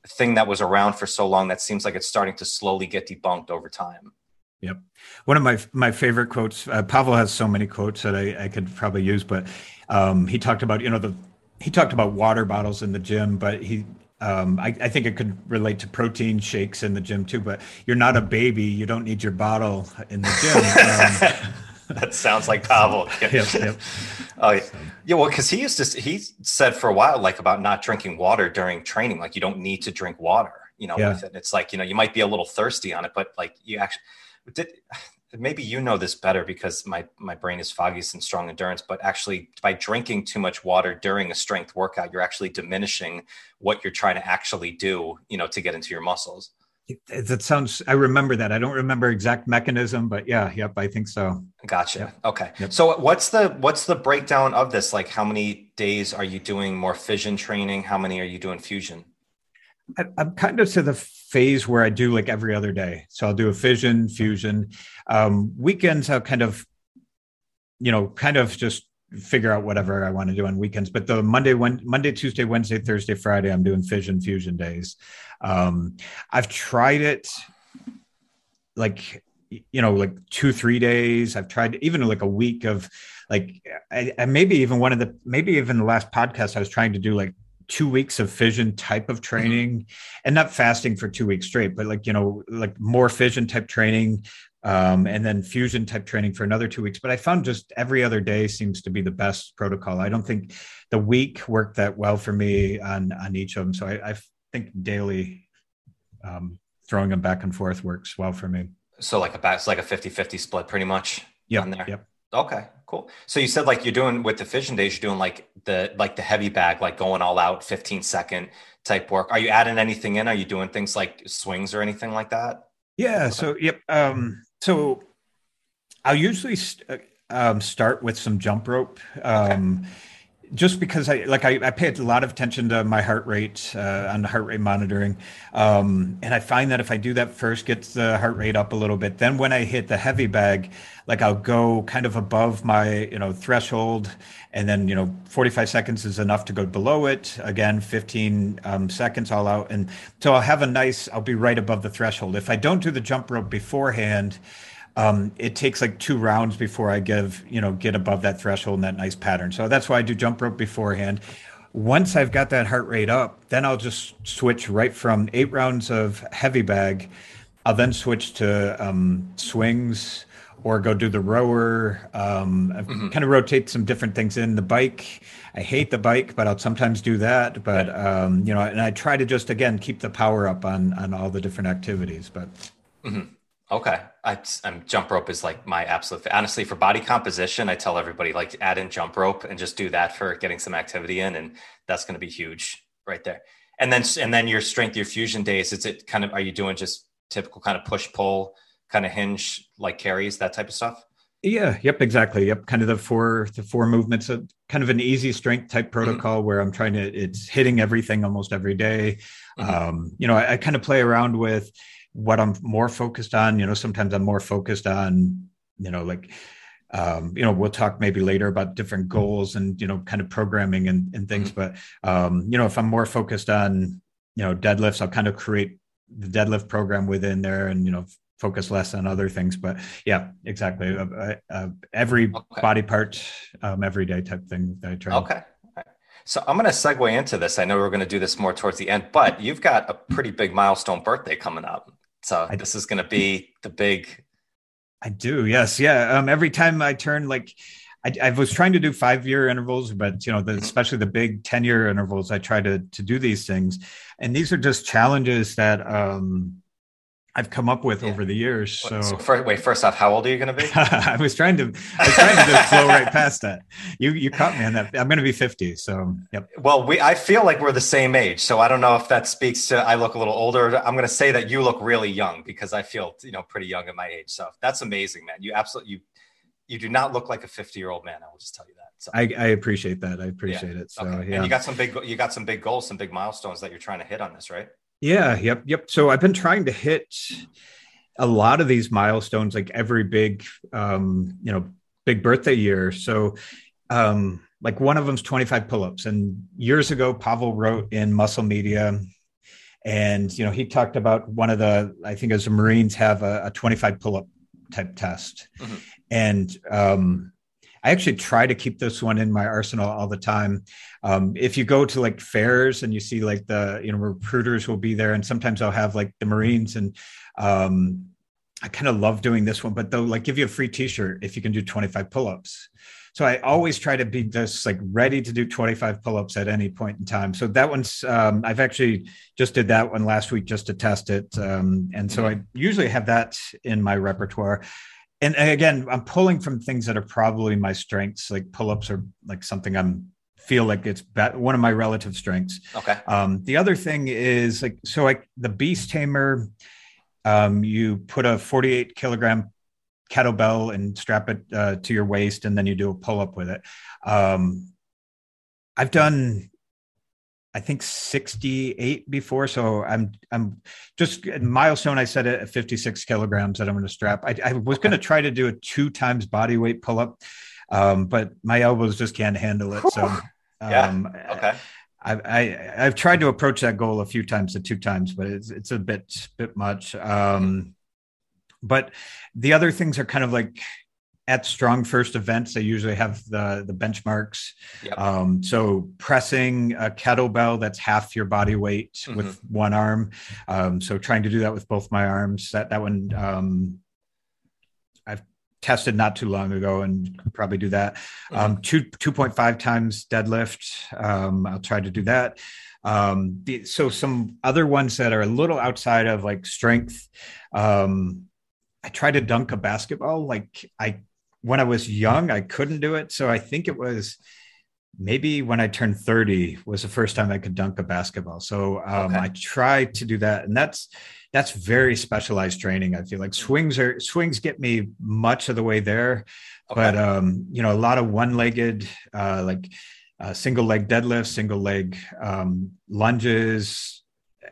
[SPEAKER 1] thing that was around for so long that seems like it's starting to slowly get debunked over time
[SPEAKER 2] Yep. One of my my favorite quotes. Uh, Pavel has so many quotes that I, I could probably use, but um, he talked about you know the he talked about water bottles in the gym, but he um, I, I, think it could relate to protein shakes in the gym too. But you're not a baby; you don't need your bottle in the gym.
[SPEAKER 1] Um, that sounds like Pavel.
[SPEAKER 2] yep, yep.
[SPEAKER 1] Oh, yeah. yeah. Well, because he used to, he said for a while, like about not drinking water during training, like you don't need to drink water. You know, yeah. with it. It's like you know you might be a little thirsty on it, but like you actually did maybe you know this better because my my brain is foggy since strong endurance but actually by drinking too much water during a strength workout you're actually diminishing what you're trying to actually do you know to get into your muscles.
[SPEAKER 2] That sounds i remember that. I don't remember exact mechanism but yeah yep i think so.
[SPEAKER 1] Gotcha. Yep. okay. Yep. so what's the what's the breakdown of this? Like how many days are you doing more fission training? How many are you doing fusion?
[SPEAKER 2] I'm kind of to the phase where I do like every other day. So I'll do a fission, fusion. Um, weekends, I'll kind of, you know, kind of just figure out whatever I want to do on weekends. But the Monday, when, Monday, Tuesday, Wednesday, Thursday, Friday, I'm doing fission, fusion days. Um, I've tried it like, you know, like two, three days. I've tried even like a week of like, I, I maybe even one of the, maybe even the last podcast I was trying to do like two weeks of fission type of mm-hmm. training mm-hmm. and not fasting for two weeks straight but like you know like more fission type training um, and then fusion type training for another two weeks. But i found just every other day seems to be the best protocol. I don't think the week worked that well for me on on each of them. So i, I think daily um, throwing them back and forth works well for me.
[SPEAKER 1] So like a it's like a 50 50 split pretty much
[SPEAKER 2] yeah yep
[SPEAKER 1] Okay, cool. So you said like you're doing with the fission days, you're doing like the like the heavy bag, like going all out, 15 second type work. Are you adding anything in? Are you doing things like swings or anything like that?
[SPEAKER 2] Yeah. So yep. Um, so I'll usually st- uh, um, start with some jump rope. Um, okay just because I like I, I, pay a lot of attention to my heart rate uh, on the heart rate monitoring, um, and I find that if I do that first, gets the heart rate up a little bit. Then when I hit the heavy bag, like I'll go kind of above my you know threshold, and then you know 45 seconds is enough to go below it. Again, 15 um, seconds all out, and so I'll have a nice. I'll be right above the threshold. If I don't do the jump rope beforehand um, it takes like two rounds before I give, you know, get above that threshold and that nice pattern. So that's why I do jump rope beforehand. Once I've got that heart rate up, then I'll just switch right from eight rounds of heavy bag. I'll then switch to um, swings or go do the rower. Um, mm-hmm. kind of rotate some different things in the bike. I hate the bike, but I'll sometimes do that. But um, you know, and I try to just again keep the power up on on all the different activities. But
[SPEAKER 1] mm-hmm. Okay. I, am jump rope is like my absolute, honestly, for body composition, I tell everybody like add in jump rope and just do that for getting some activity in. And that's going to be huge right there. And then, and then your strength, your fusion days, is it kind of, are you doing just typical kind of push pull kind of hinge like carries, that type of stuff?
[SPEAKER 2] Yeah. Yep. Exactly. Yep. Kind of the four, the four movements, of kind of an easy strength type mm-hmm. protocol mm-hmm. where I'm trying to, it's hitting everything almost every day. Mm-hmm. Um, you know, I, I kind of play around with, what I'm more focused on. You know, sometimes I'm more focused on, you know, like, um, you know, we'll talk maybe later about different goals and, you know, kind of programming and, and things. Mm-hmm. But, um, you know, if I'm more focused on, you know, deadlifts, I'll kind of create the deadlift program within there and, you know, focus less on other things. But yeah, exactly. Uh, uh, every okay. body part, um, everyday type thing that I try.
[SPEAKER 1] Okay. So I'm going to segue into this. I know we're going to do this more towards the end, but you've got a pretty big milestone birthday coming up. So I, this is going to be the big.
[SPEAKER 2] I do. Yes. Yeah. Um, every time I turn like, I, I was trying to do five year intervals, but you know, the, mm-hmm. especially the big 10 year intervals, I try to, to do these things. And these are just challenges that, um, I've come up with yeah. over the years. So,
[SPEAKER 1] so first, wait, first off, how old are you going to be?
[SPEAKER 2] I was trying to, I was trying to just flow right past that. You, you caught me on that. I'm going to be 50. So, yep.
[SPEAKER 1] Well, we, I feel like we're the same age. So I don't know if that speaks to, I look a little older. I'm going to say that you look really young because I feel, you know, pretty young at my age. So that's amazing, man. You absolutely, you, you do not look like a 50 year old man. I will just tell you that.
[SPEAKER 2] So I, I appreciate that. I appreciate yeah. it. So, okay.
[SPEAKER 1] yeah. And you got some big, you got some big goals, some big milestones that you're trying to hit on this, right?
[SPEAKER 2] Yeah, yep, yep. So I've been trying to hit a lot of these milestones, like every big, um, you know, big birthday year. So, um, like one of them's 25 pull-ups. And years ago, Pavel wrote in Muscle Media, and you know, he talked about one of the, I think as the Marines have a, a 25 pull-up type test, mm-hmm. and um, I actually try to keep this one in my arsenal all the time. Um, if you go to like fairs and you see like the you know recruiters will be there, and sometimes I'll have like the Marines and um, I kind of love doing this one, but they'll like give you a free T-shirt if you can do 25 pull-ups. So I always try to be just like ready to do 25 pull-ups at any point in time. So that one's um, I've actually just did that one last week just to test it, um, and so I usually have that in my repertoire and again, I'm pulling from things that are probably my strengths. Like pull-ups are like something I'm feel like it's one of my relative strengths.
[SPEAKER 1] Okay.
[SPEAKER 2] Um, the other thing is like so like the beast tamer, um, you put a 48 kilogram kettlebell and strap it uh, to your waist, and then you do a pull up with it. Um, I've done I think 68 before. So I'm I'm just milestone. I said it at 56 kilograms that I'm going to strap. I, I was going to try to do a two times body weight pull up, um, but my elbows just can't handle it. So um,
[SPEAKER 1] yeah. okay.
[SPEAKER 2] I, I I've tried to approach that goal a few times to two times, but it's it's a bit bit much. Um, but the other things are kind of like at StrongFirst events they usually have the the benchmarks yep. um, so pressing a kettlebell that's half your body weight mm-hmm. with one arm um, so trying to do that with both my arms that that one um, i've tested not too long ago and probably do that mm-hmm. Um, two 2.5 times deadlift um, i'll try to do that um, the, so some other ones that are a little outside of like strength I try to dunk a basketball. Like I when I was young, I couldn't do it. So I think it was maybe when I turned 30 was the first time I could dunk a basketball. So um, okay. I tried to do that. And that's, that's very specialized training. I feel like swings are swings get me much of the way there, okay. but um, you know, a lot of one-legged, uh, like uh, single leg deadlifts, single leg um, lunges,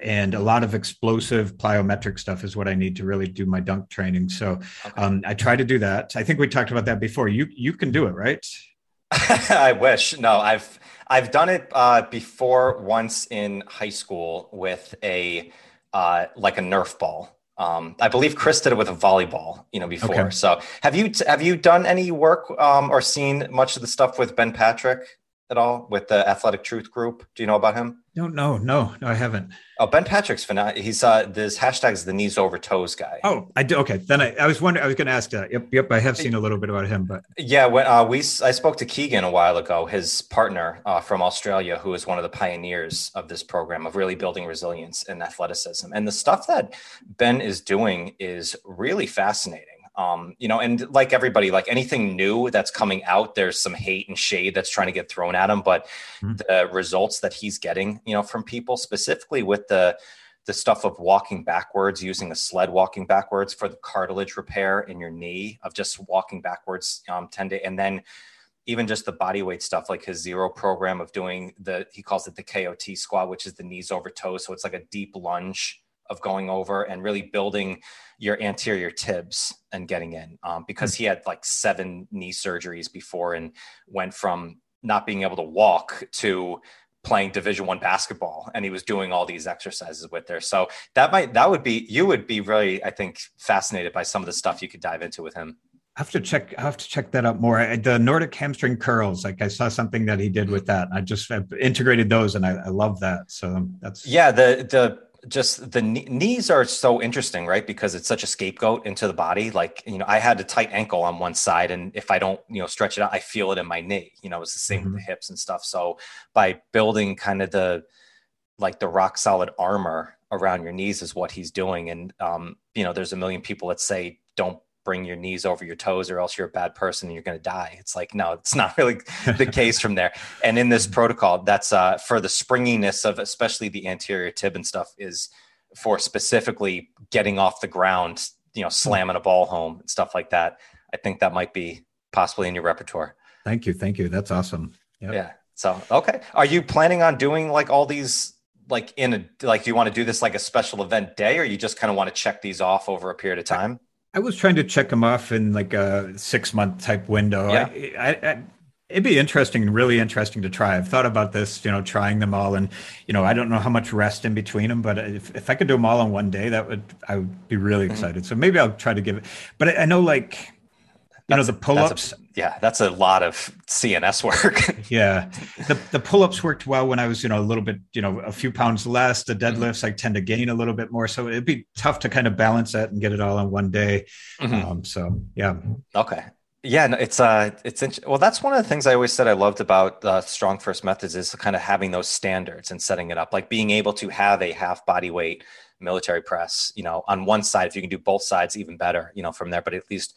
[SPEAKER 2] and a lot of explosive plyometric stuff is what I need to really do my dunk training. So okay. um, I try to do that. I think we talked about that before. You you can do it, right?
[SPEAKER 1] I wish. No, I've I've done it uh, before once in high school with a uh, like a Nerf ball. Um, I believe Chris did it with a volleyball, you know, before. Okay. So have you have you done any work um, or seen much of the stuff with Ben Patrick? At all with the Athletic Truth Group? Do you know about him?
[SPEAKER 2] No, no, no, no, I haven't.
[SPEAKER 1] Oh, Ben Patrick's phenomenal. He's uh, this hashtag is the knees over toes guy.
[SPEAKER 2] Oh, I do. Okay, then I, I was wondering. I was going to ask that. Yep, yep. I have seen a little bit about him, but
[SPEAKER 1] yeah, when uh, we I spoke to Keegan a while ago, his partner uh, from Australia, who is one of the pioneers of this program of really building resilience and athleticism, and the stuff that Ben is doing is really fascinating um, you know, and like everybody, like anything new that's coming out, there's some hate and shade that's trying to get thrown at him. But mm-hmm. the results that he's getting, you know, from people specifically with the the stuff of walking backwards, using a sled walking backwards for the cartilage repair in your knee of just walking backwards um, 10 to, and then even just the body weight stuff, like his zero program of doing the, he calls it the KOT squat, which is the knees over toes. So it's like a deep lunge of going over and really building your anterior tibs and getting in um, because he had like seven knee surgeries before and went from not being able to walk to playing division one basketball and he was doing all these exercises with there so that might that would be you would be really i think fascinated by some of the stuff you could dive into with him
[SPEAKER 2] I have to check. I have to check that out more. The Nordic hamstring curls, like I saw something that he did with that. I just I've integrated those, and I, I love that. So that's
[SPEAKER 1] yeah. The the just the knees are so interesting, right? Because it's such a scapegoat into the body. Like, you know, I had a tight ankle on one side, and if I don't, you know, stretch it out, I feel it in my knee. You know, it's the same mm-hmm. with the hips and stuff. So by building kind of the like the rock solid armor around your knees is what he's doing. And um, you know, there's a million people that say don't bring your knees over your toes or else you're a bad person and you're going to die. It's like, no, it's not really the case from there. And in this protocol, that's uh, for the springiness of especially the anterior tib and stuff is for specifically getting off the ground, you know, slamming a ball home and stuff like that. I think that might be possibly in your repertoire.
[SPEAKER 2] Thank you. Thank you. That's awesome.
[SPEAKER 1] Yep. Yeah. So, okay. Are you planning on doing like all these like in a like do you want to do this like a special event day or you just kind of want to check these off over a period of time
[SPEAKER 2] I was trying to check them off in like a six month type window. Yeah. I, I, I, it'd be interesting, really interesting to try. I've thought about this, you know, trying them all, and you know, I don't know how much rest in between them, but if, if I could do them all in one day, that would I would be really mm-hmm. excited. So maybe I'll try to give it. But I, I know like you know the pull-ups?
[SPEAKER 1] Yeah that's a lot of cns work.
[SPEAKER 2] Yeah. The, the pull-ups worked well when i was you know a little bit you know a few pounds less. The mm-hmm. deadlifts mm-hmm. i tend to gain a little bit more. So it'd be tough to kind of balance that and get it all in one day. Mm-hmm. um, so yeah.
[SPEAKER 1] Okay. Yeah no, it's uh it's int- well that's one of the things i always said i loved about uh, StrongFirst methods is kind of having those standards and setting it up. Like being able to have a half body weight military press you know on one side if you can do both sides even better you know from there. But at least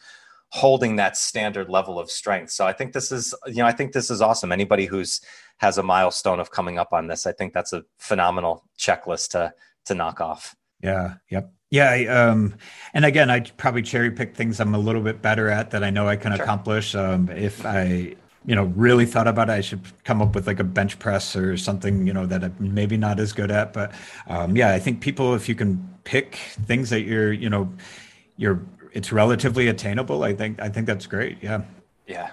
[SPEAKER 1] holding that standard level of strength. So I think this is, you know, I think this is awesome. Anybody who's has a milestone of coming up on this, I think that's a phenomenal checklist to to knock off.
[SPEAKER 2] Yeah. Yep. Yeah. I, um, and again, I probably cherry pick things I'm a little bit better at that I know I can sure. accomplish. Um, if I, you know, really thought about it, I should come up with like a bench press or something, you know, that I'm maybe not as good at. But um, yeah, I think people, if you can pick things that you're, you know, you're it's relatively attainable. I think I think that's great. Yeah.
[SPEAKER 1] Yeah.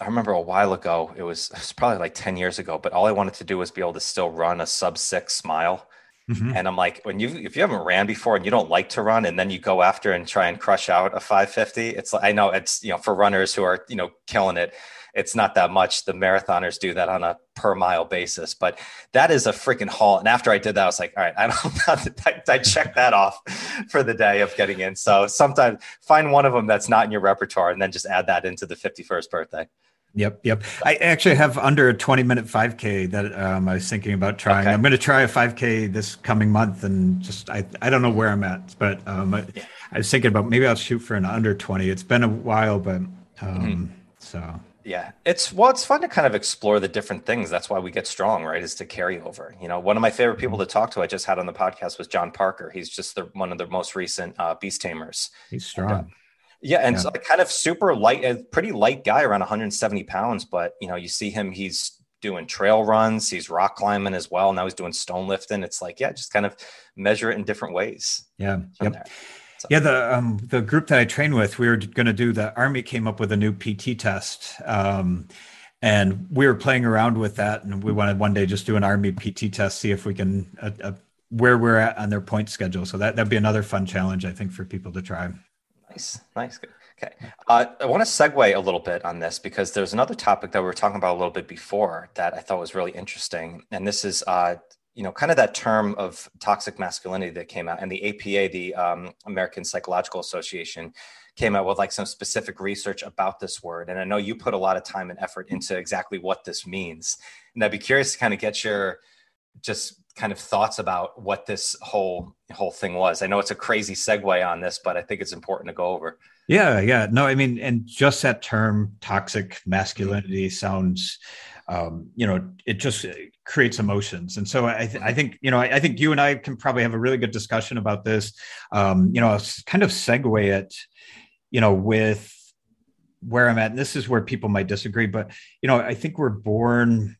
[SPEAKER 1] I remember a while ago, it was, it was probably like 10 years ago, but all I wanted to do was be able to still run a sub six mile. Mm-hmm. And I'm like, when you if you haven't ran before and you don't like to run, and then you go after and try and crush out a 550, it's like I know it's you know for runners who are you know killing it, it's not that much. The marathoners do that on a per mile basis, but that is a freaking haul. And after I did that, I was like, all right, I don't, I, I checked that off for the day of getting in. So sometimes find one of them that's not in your repertoire and then just add that into the 51st birthday.
[SPEAKER 2] Yep, yep. I actually have under a 20 minute 5K that um, I was thinking about trying. Okay. I'm going to try a 5K this coming month and just, I, I don't know where I'm at, but um, I. I, was thinking about maybe I'll shoot for an under 20. It's been a while, but um, mm-hmm. so
[SPEAKER 1] yeah, it's well, it's fun to kind of explore the different things. That's why we get strong, right? Is to carry over. You know, one of my favorite people to talk to, I just had on the podcast, was John Parker. He's just the, one of the most recent uh, beast tamers.
[SPEAKER 2] He's strong. And, uh,
[SPEAKER 1] yeah, and yeah. So kind of super light, a pretty light guy, around 170 pounds. But you know, you see him; he's doing trail runs, he's rock climbing as well. Now he's doing stone lifting. It's like, yeah, just kind of measure it in different ways.
[SPEAKER 2] Yeah. Yep. There. So. Yeah, the um, the group that I train with, we were going to do the Army came up with a new PT test, um, and we were playing around with that, and we wanted one day just do an Army PT test, see if we can uh, uh, where we're at on their point schedule. So that that'd be another fun challenge, I think, for people to try.
[SPEAKER 1] Nice, nice, good. Okay, uh, I want to segue a little bit on this because there's another topic that we were talking about a little bit before that I thought was really interesting, and this is uh, you know, kind of that term of toxic masculinity that came out, and the APA, the um, American Psychological Association, came out with like some specific research about this word. And I know you put a lot of time and effort into exactly what this means. And I'd be curious to kind of get your just kind of thoughts about what this whole whole thing was. I know it's a crazy segue on this, but I think it's important to go over.
[SPEAKER 2] Yeah, yeah. No, I mean, and just that term toxic masculinity sounds um, you know, it just creates emotions. And so I, th- I think, you know, I, I, think you and I can probably have a really good discussion about this. Um, you know, kind of segue it, you know, with where I'm at. And this is where people might disagree, but, you know, I think we're born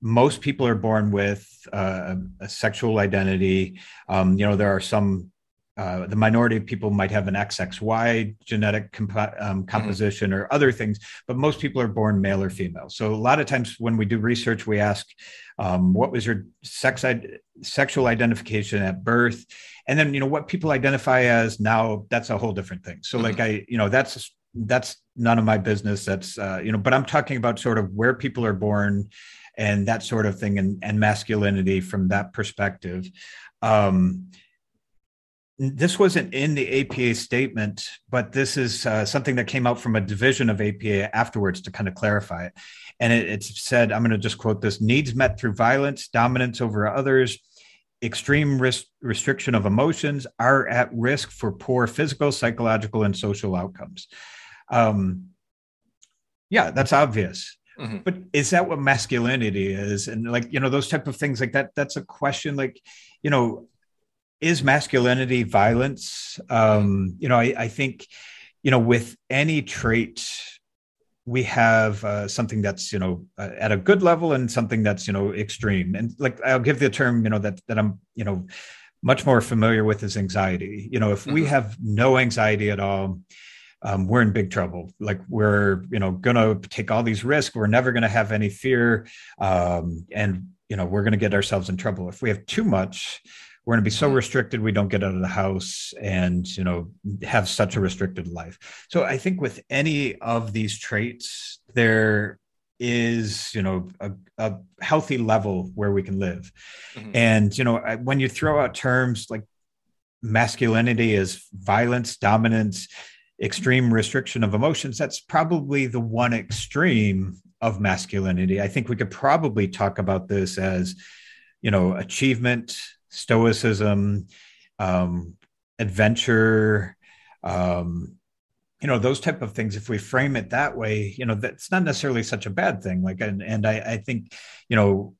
[SPEAKER 2] most people are born with uh, a sexual identity. Um, you know, there are some uh, the minority of people might have an XXY genetic comp- um, mm-hmm. composition mm-hmm. or other things, but most people are born male or female. So a lot of times when we do research, we ask, um, "What was your sex sexual identification at birth?" And then you know what people identify as now. That's a whole different thing. So mm-hmm. like I, you know, that's that's none of my business. That's uh, you know, but I'm talking about sort of where people are born and that sort of thing, and, and masculinity from that perspective. Um, this wasn't in the APA statement, but this is uh, something that came out from a division of APA afterwards to kind of clarify it. And it, it said, I'm going to just quote this needs met through violence, dominance over others, extreme risk, restriction of emotions are at risk for poor physical, psychological, and social outcomes. Um, yeah, that's obvious. Mm-hmm. But is that what masculinity is? And like, you know, those type of things like that, that's a question like, you know, is masculinity violence? Um, you know, I, I think, you know, with any trait, we have uh, something that's you know uh, at a good level and something that's you know extreme and like i'll give the term you know that that i'm you know much more familiar with is anxiety you know if mm-hmm. we have no anxiety at all um, we're in big trouble. Like we're you know gonna take all these risks. We're never gonna have any fear. Um, and you know we're gonna get ourselves in trouble. If we have too much we're going to be so mm-hmm. restricted we don't get out of the house and you know have such a restricted life. So i think with any of these traits there is you know a, a healthy level where we can live. Mm-hmm. and you know when you throw out terms like masculinity is violence dominance extreme restriction of emotions that's probably the one extreme of masculinity i think we could probably talk about this as you know achievement stoicism, um, adventure, um, you know, those type of things. If we frame it that way, you know, that's not necessarily such a bad thing. Like, and, and I, I think, you know,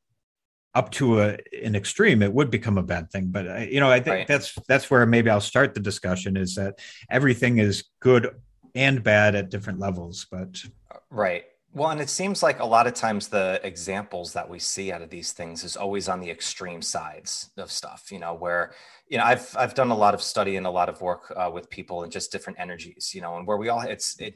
[SPEAKER 2] up to a, an extreme, it would become a bad thing. But I, you know, I think right. that's that's where maybe I'll start the discussion is that everything is good and bad at different levels. But
[SPEAKER 1] right, well, and it seems like a lot of times the examples that we see out of these things is always on the extreme sides of stuff, you know, where, you know, I've, I've done a lot of study and a lot of work uh, with people and just different energies, you know, and where we all, it's, it,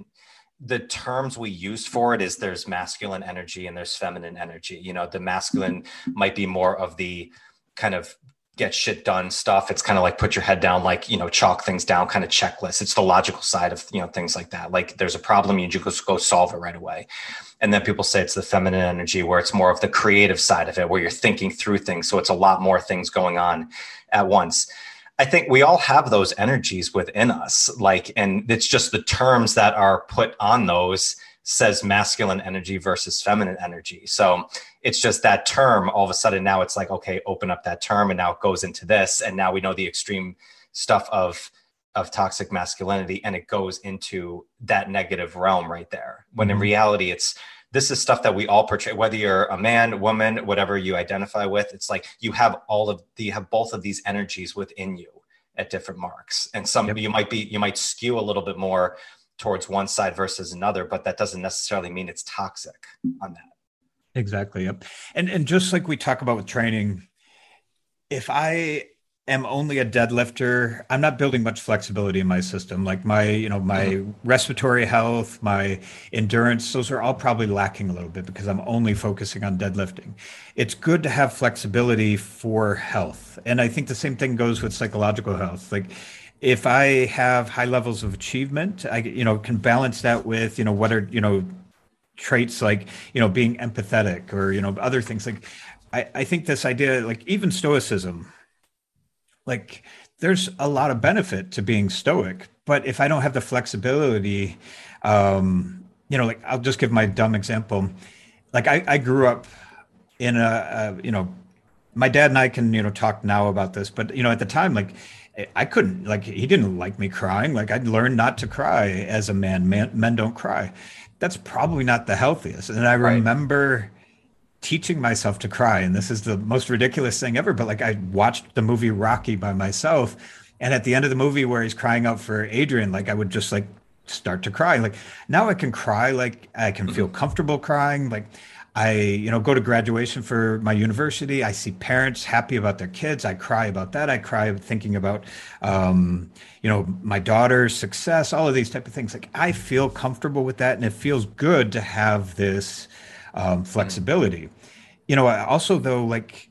[SPEAKER 1] the terms we use for it is there's masculine energy and there's feminine energy, you know, the masculine might be more of the kind of get shit done stuff. It's kind of like put your head down, like, you know, chalk things down kind of checklist. It's the logical side of, you know, things like that. Like there's a problem, you just go solve it right away. And then people say it's the feminine energy where it's more of the creative side of it, where you're thinking through things. So it's a lot more things going on at once. I think we all have those energies within us. Like, and it's just the terms that are put on those says masculine energy versus feminine energy. So it's just that term all of a sudden now it's like, okay, open up that term and now it goes into this. And now we know the extreme stuff of of toxic masculinity and it goes into that negative realm right there. When in mm-hmm. reality it's this is stuff that we all portray, whether you're a man, woman, whatever you identify with, it's like you have all of the you have both of these energies within you at different marks. And some yep. you might be you might skew a little bit more towards one side versus another, but that doesn't necessarily mean it's toxic on that.
[SPEAKER 2] Exactly. Yep. And and just like we talk about with training, if I am only a deadlifter, I'm not building much flexibility in my system. Like my, you know, my mm-hmm. respiratory health, my endurance, those are all probably lacking a little bit because I'm only focusing on deadlifting. It's good to have flexibility for health. And I think the same thing goes with psychological health. Like if I have high levels of achievement, I you know can balance that with you know what are you know traits like you know being empathetic or you know other things like I, I think this idea like even stoicism like there's a lot of benefit to being stoic but if I don't have the flexibility um you know like I'll just give my dumb example like I, I grew up in a, a you know my dad and I can you know talk now about this but you know at the time like I couldn't like he didn't like me crying. Like I'd learned not to cry as a man. man men don't cry. That's probably not the healthiest. And I remember teaching myself to cry. And this is the most ridiculous thing ever. But like I watched the movie Rocky by myself. And at the end of the movie where he's crying out for Adrian, like I would just like start to cry. Like now I can cry, like I can feel mm-hmm. comfortable crying. Like I, you know, go to graduation for my university. I see parents happy about their kids. I cry about that. I cry thinking about, um, you know, my daughter's success. All of these type of things. Like I feel comfortable with that, and it feels good to have this um, flexibility. You know, also though, like,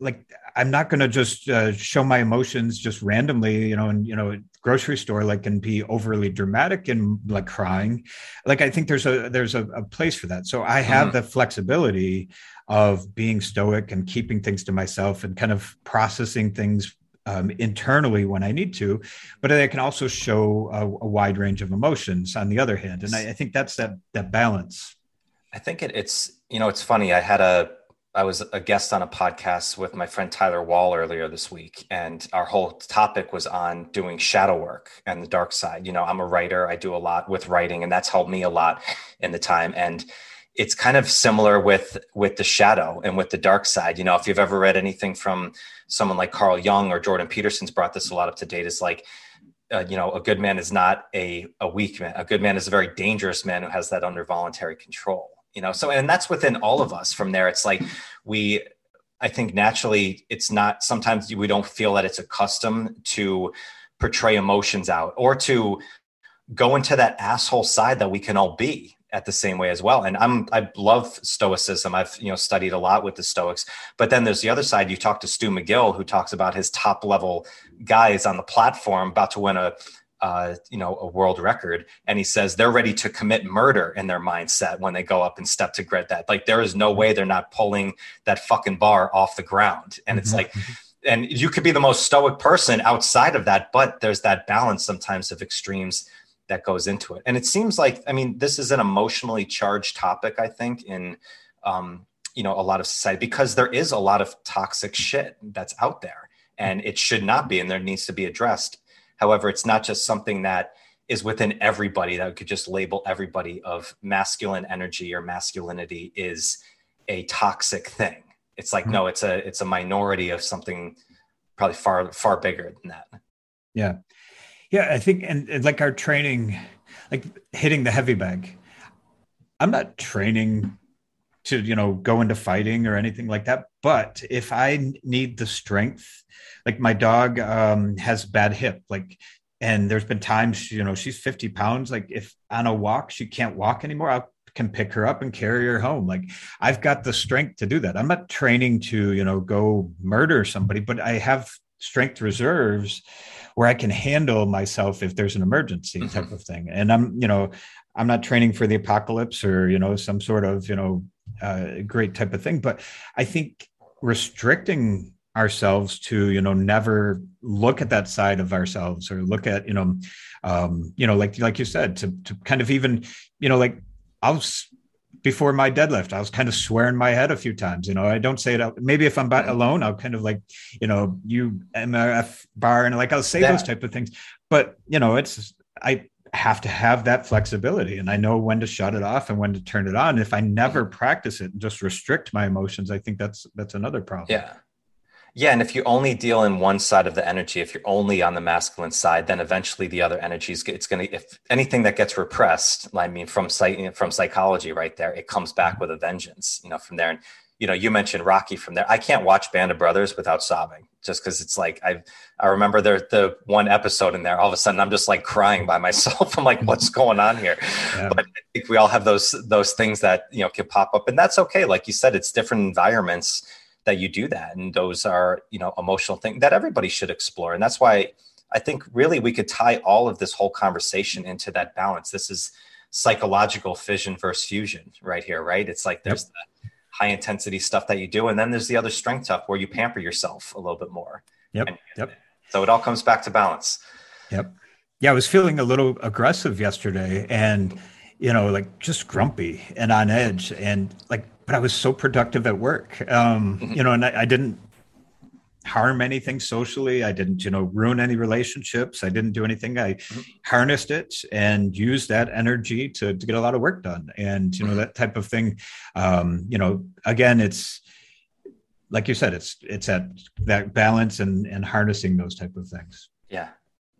[SPEAKER 2] like I'm not going to just uh, show my emotions just randomly, you know, and you know, grocery store like and be overly dramatic and like crying. Like I think there's a there's a, a place for that. So I have mm-hmm. the flexibility of being stoic and keeping things to myself and kind of processing things um, internally when I need to, but I can also show a, a, wide range of emotions on the other hand, and I, I think that's that that balance.
[SPEAKER 1] I think it, it's you know it's funny. I had a I was a guest on a podcast with my friend Tyler Wall earlier this week, and our whole topic was on doing shadow work and the dark side. You know, I'm a writer, I do a lot with writing, and that's helped me a lot in the time. And it's kind of similar with with the shadow and with the dark side. You know, if you've ever read anything from someone like Carl Jung or Jordan Peterson's brought this a lot up to date, is like uh, you know, a good man is not a, a weak man. A good man is a very dangerous man who has that under voluntary control you know so and that's within all of us from there. It's like we i think naturally it's not sometimes we don't feel that it's a custom to portray emotions out or to go into that asshole side that we can all be at the same way as well. And i'm i love stoicism. I've you know studied a lot with the stoics. But then there's the other side. You talk to stu mcgill who talks about his top level guys on the platform about to win a uh, you know, a world record. And he says they're ready to commit murder in their mindset when they go up and step to grit that. Like there is no way they're not pulling that fucking bar off the ground. And it's mm-hmm. like, and you could be the most stoic person outside of that, but there's that balance sometimes of extremes that goes into it. And it seems like, I mean, this is an emotionally charged topic, I think, in um, you know, a lot of society because there is a lot of toxic shit that's out there and it should not be and there needs to be addressed However, it's not just something that is within everybody that we could just label everybody of masculine energy or masculinity is a toxic thing. It's like, mm-hmm. no, it's a it's a minority of something probably far far bigger than that.
[SPEAKER 2] Yeah. Yeah, I think and, and like our training, like hitting the heavy bag. I'm not training to you know go into fighting or anything like that. But if i need the strength like my dog um, has bad hip like and there's been times you know she's 50 pounds like if on a walk she can't walk anymore i can pick her up and carry her home. Like i've got the strength to do that. I'm not training to you know go murder somebody but i have strength reserves where i can handle myself if there's an emergency mm-hmm. type of thing. And i'm you know i'm not training for the apocalypse or you know some sort of you know uh, great type of thing. But i think restricting ourselves to you know never look at that side of ourselves or look at you know um you know like like you said to to kind of even you know like i was before my deadlift i was kind of swearing my head a few times you know. I don't say it out maybe if i'm by, alone i'll kind of like you know you mrf bar and like i'll say yeah. those type of things. But you know it's i have to have that flexibility and i know when to shut it off and when to turn it on. If i never mm-hmm. practice it and just restrict my emotions i think that's that's another problem.
[SPEAKER 1] Yeah. Yeah, and if you only deal in one side of the energy, if you're only on the masculine side, then eventually the other energies it's going to if anything that gets repressed, I mean from psych, from psychology right there, it comes back mm-hmm. with a vengeance, you know, from there. And you know, you mentioned Rocky from there. I can't watch Band of Brothers without sobbing just because it's like I I remember there the one episode in there. All of a sudden, I'm just like crying by myself. I'm like, what's going on here? Yeah. But I think we all have those those things that you know can pop up, and that's okay. Like you said, it's different environments that you do that and those are you know emotional things that everybody should explore and that's why i think really we could tie all of this whole conversation into that balance this is psychological fission versus fusion right here right it's like there's yep. the high intensity stuff that you do. And then there's the other strength stuff where you pamper yourself a little bit more.
[SPEAKER 2] Yep yep.
[SPEAKER 1] So it all comes back to balance.
[SPEAKER 2] Yep. Yeah i was feeling a little aggressive yesterday and you know like just grumpy and on edge and like but I was so productive at work. Um, mm-hmm. you know, and I, I, didn't harm anything socially. I didn't, you know, ruin any relationships. I didn't do anything. I mm-hmm. harnessed it and used that energy to, to get a lot of work done. And, you know, mm-hmm. that type of thing. Um, you know, again, it's like you said, it's it's at that balance and and harnessing those type of things.
[SPEAKER 1] Yeah.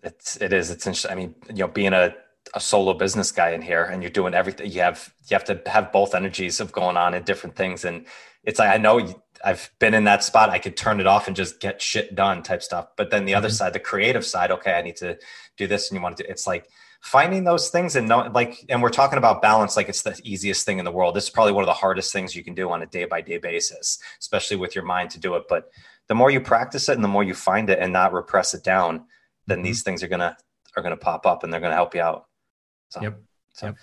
[SPEAKER 1] It's it is. It's interesting. I mean, you know, being a a solo business guy in here and you're doing everything you have you have to have both energies of going on in different things and it's like i know i've been in that spot i could turn it off and just get shit done type stuff but then the mm-hmm. other side the creative side okay i need to do this and you want to do it's like finding those things and know like and we're talking about balance like it's the easiest thing in the world this is probably one of the hardest things you can do on a day by day basis especially with your mind to do it but the more you practice it and the more you find it and not repress it down then mm-hmm. these things are gonna are gonna pop up and they're gonna help you out
[SPEAKER 2] so, yep.
[SPEAKER 1] So, yep.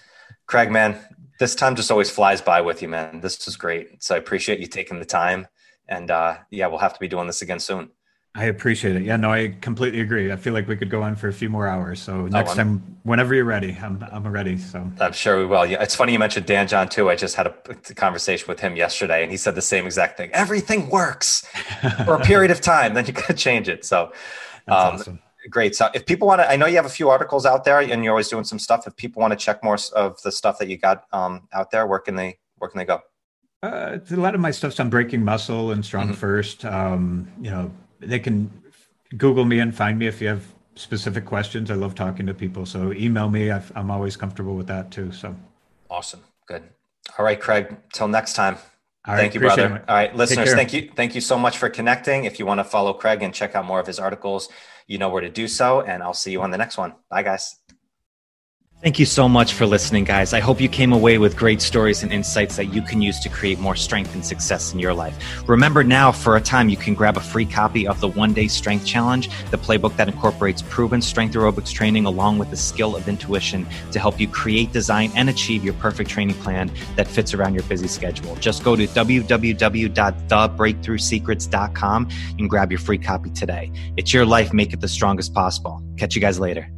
[SPEAKER 1] Craig, man, this time just always flies by with you, man. This is great. So I appreciate you taking the time. And uh, yeah, we'll have to be doing this again soon.
[SPEAKER 2] I appreciate it. Yeah, no, I completely agree. I feel like we could go on for a few more hours. So oh, next oh, time, whenever you're ready, I'm I'm ready. So
[SPEAKER 1] I'm sure we will. Yeah, it's funny you mentioned Dan John too. I just had a, a conversation with him yesterday, and he said the same exact thing. Everything works for a period of time, then you got to change it. So, um, awesome great. So if people want to, I know you have a few articles out there and you're always doing some stuff. If people want to check more of the stuff that you got um, out there, where can they, where can they go?
[SPEAKER 2] Uh, a lot of my stuff's on breaking muscle and strong mm-hmm. first. Um, you know, they can Google me and find me if you have specific questions. I love talking to people. So email me. i am always comfortable with that too. So
[SPEAKER 1] awesome. Good. All right, Craig, till next time. thank you, brother. It. All right, listeners, thank you. Thank you so much for connecting. If you want to follow Craig and check out more of his articles, you know where to do so. And I'll see you on the next one. Bye, guys. Thank you so much for listening, guys. I hope you came away with great stories and insights that you can use to create more strength and success in your life. Remember now, for a time, you can grab a free copy of the One Day Strength Challenge, the playbook that incorporates proven strength aerobics training along with the skill of intuition to help you create, design, and achieve your perfect training plan that fits around your busy schedule. Just go to www.thebreakthroughsecrets.com and grab your free copy today. It's your life, make it the strongest possible. Catch you guys later.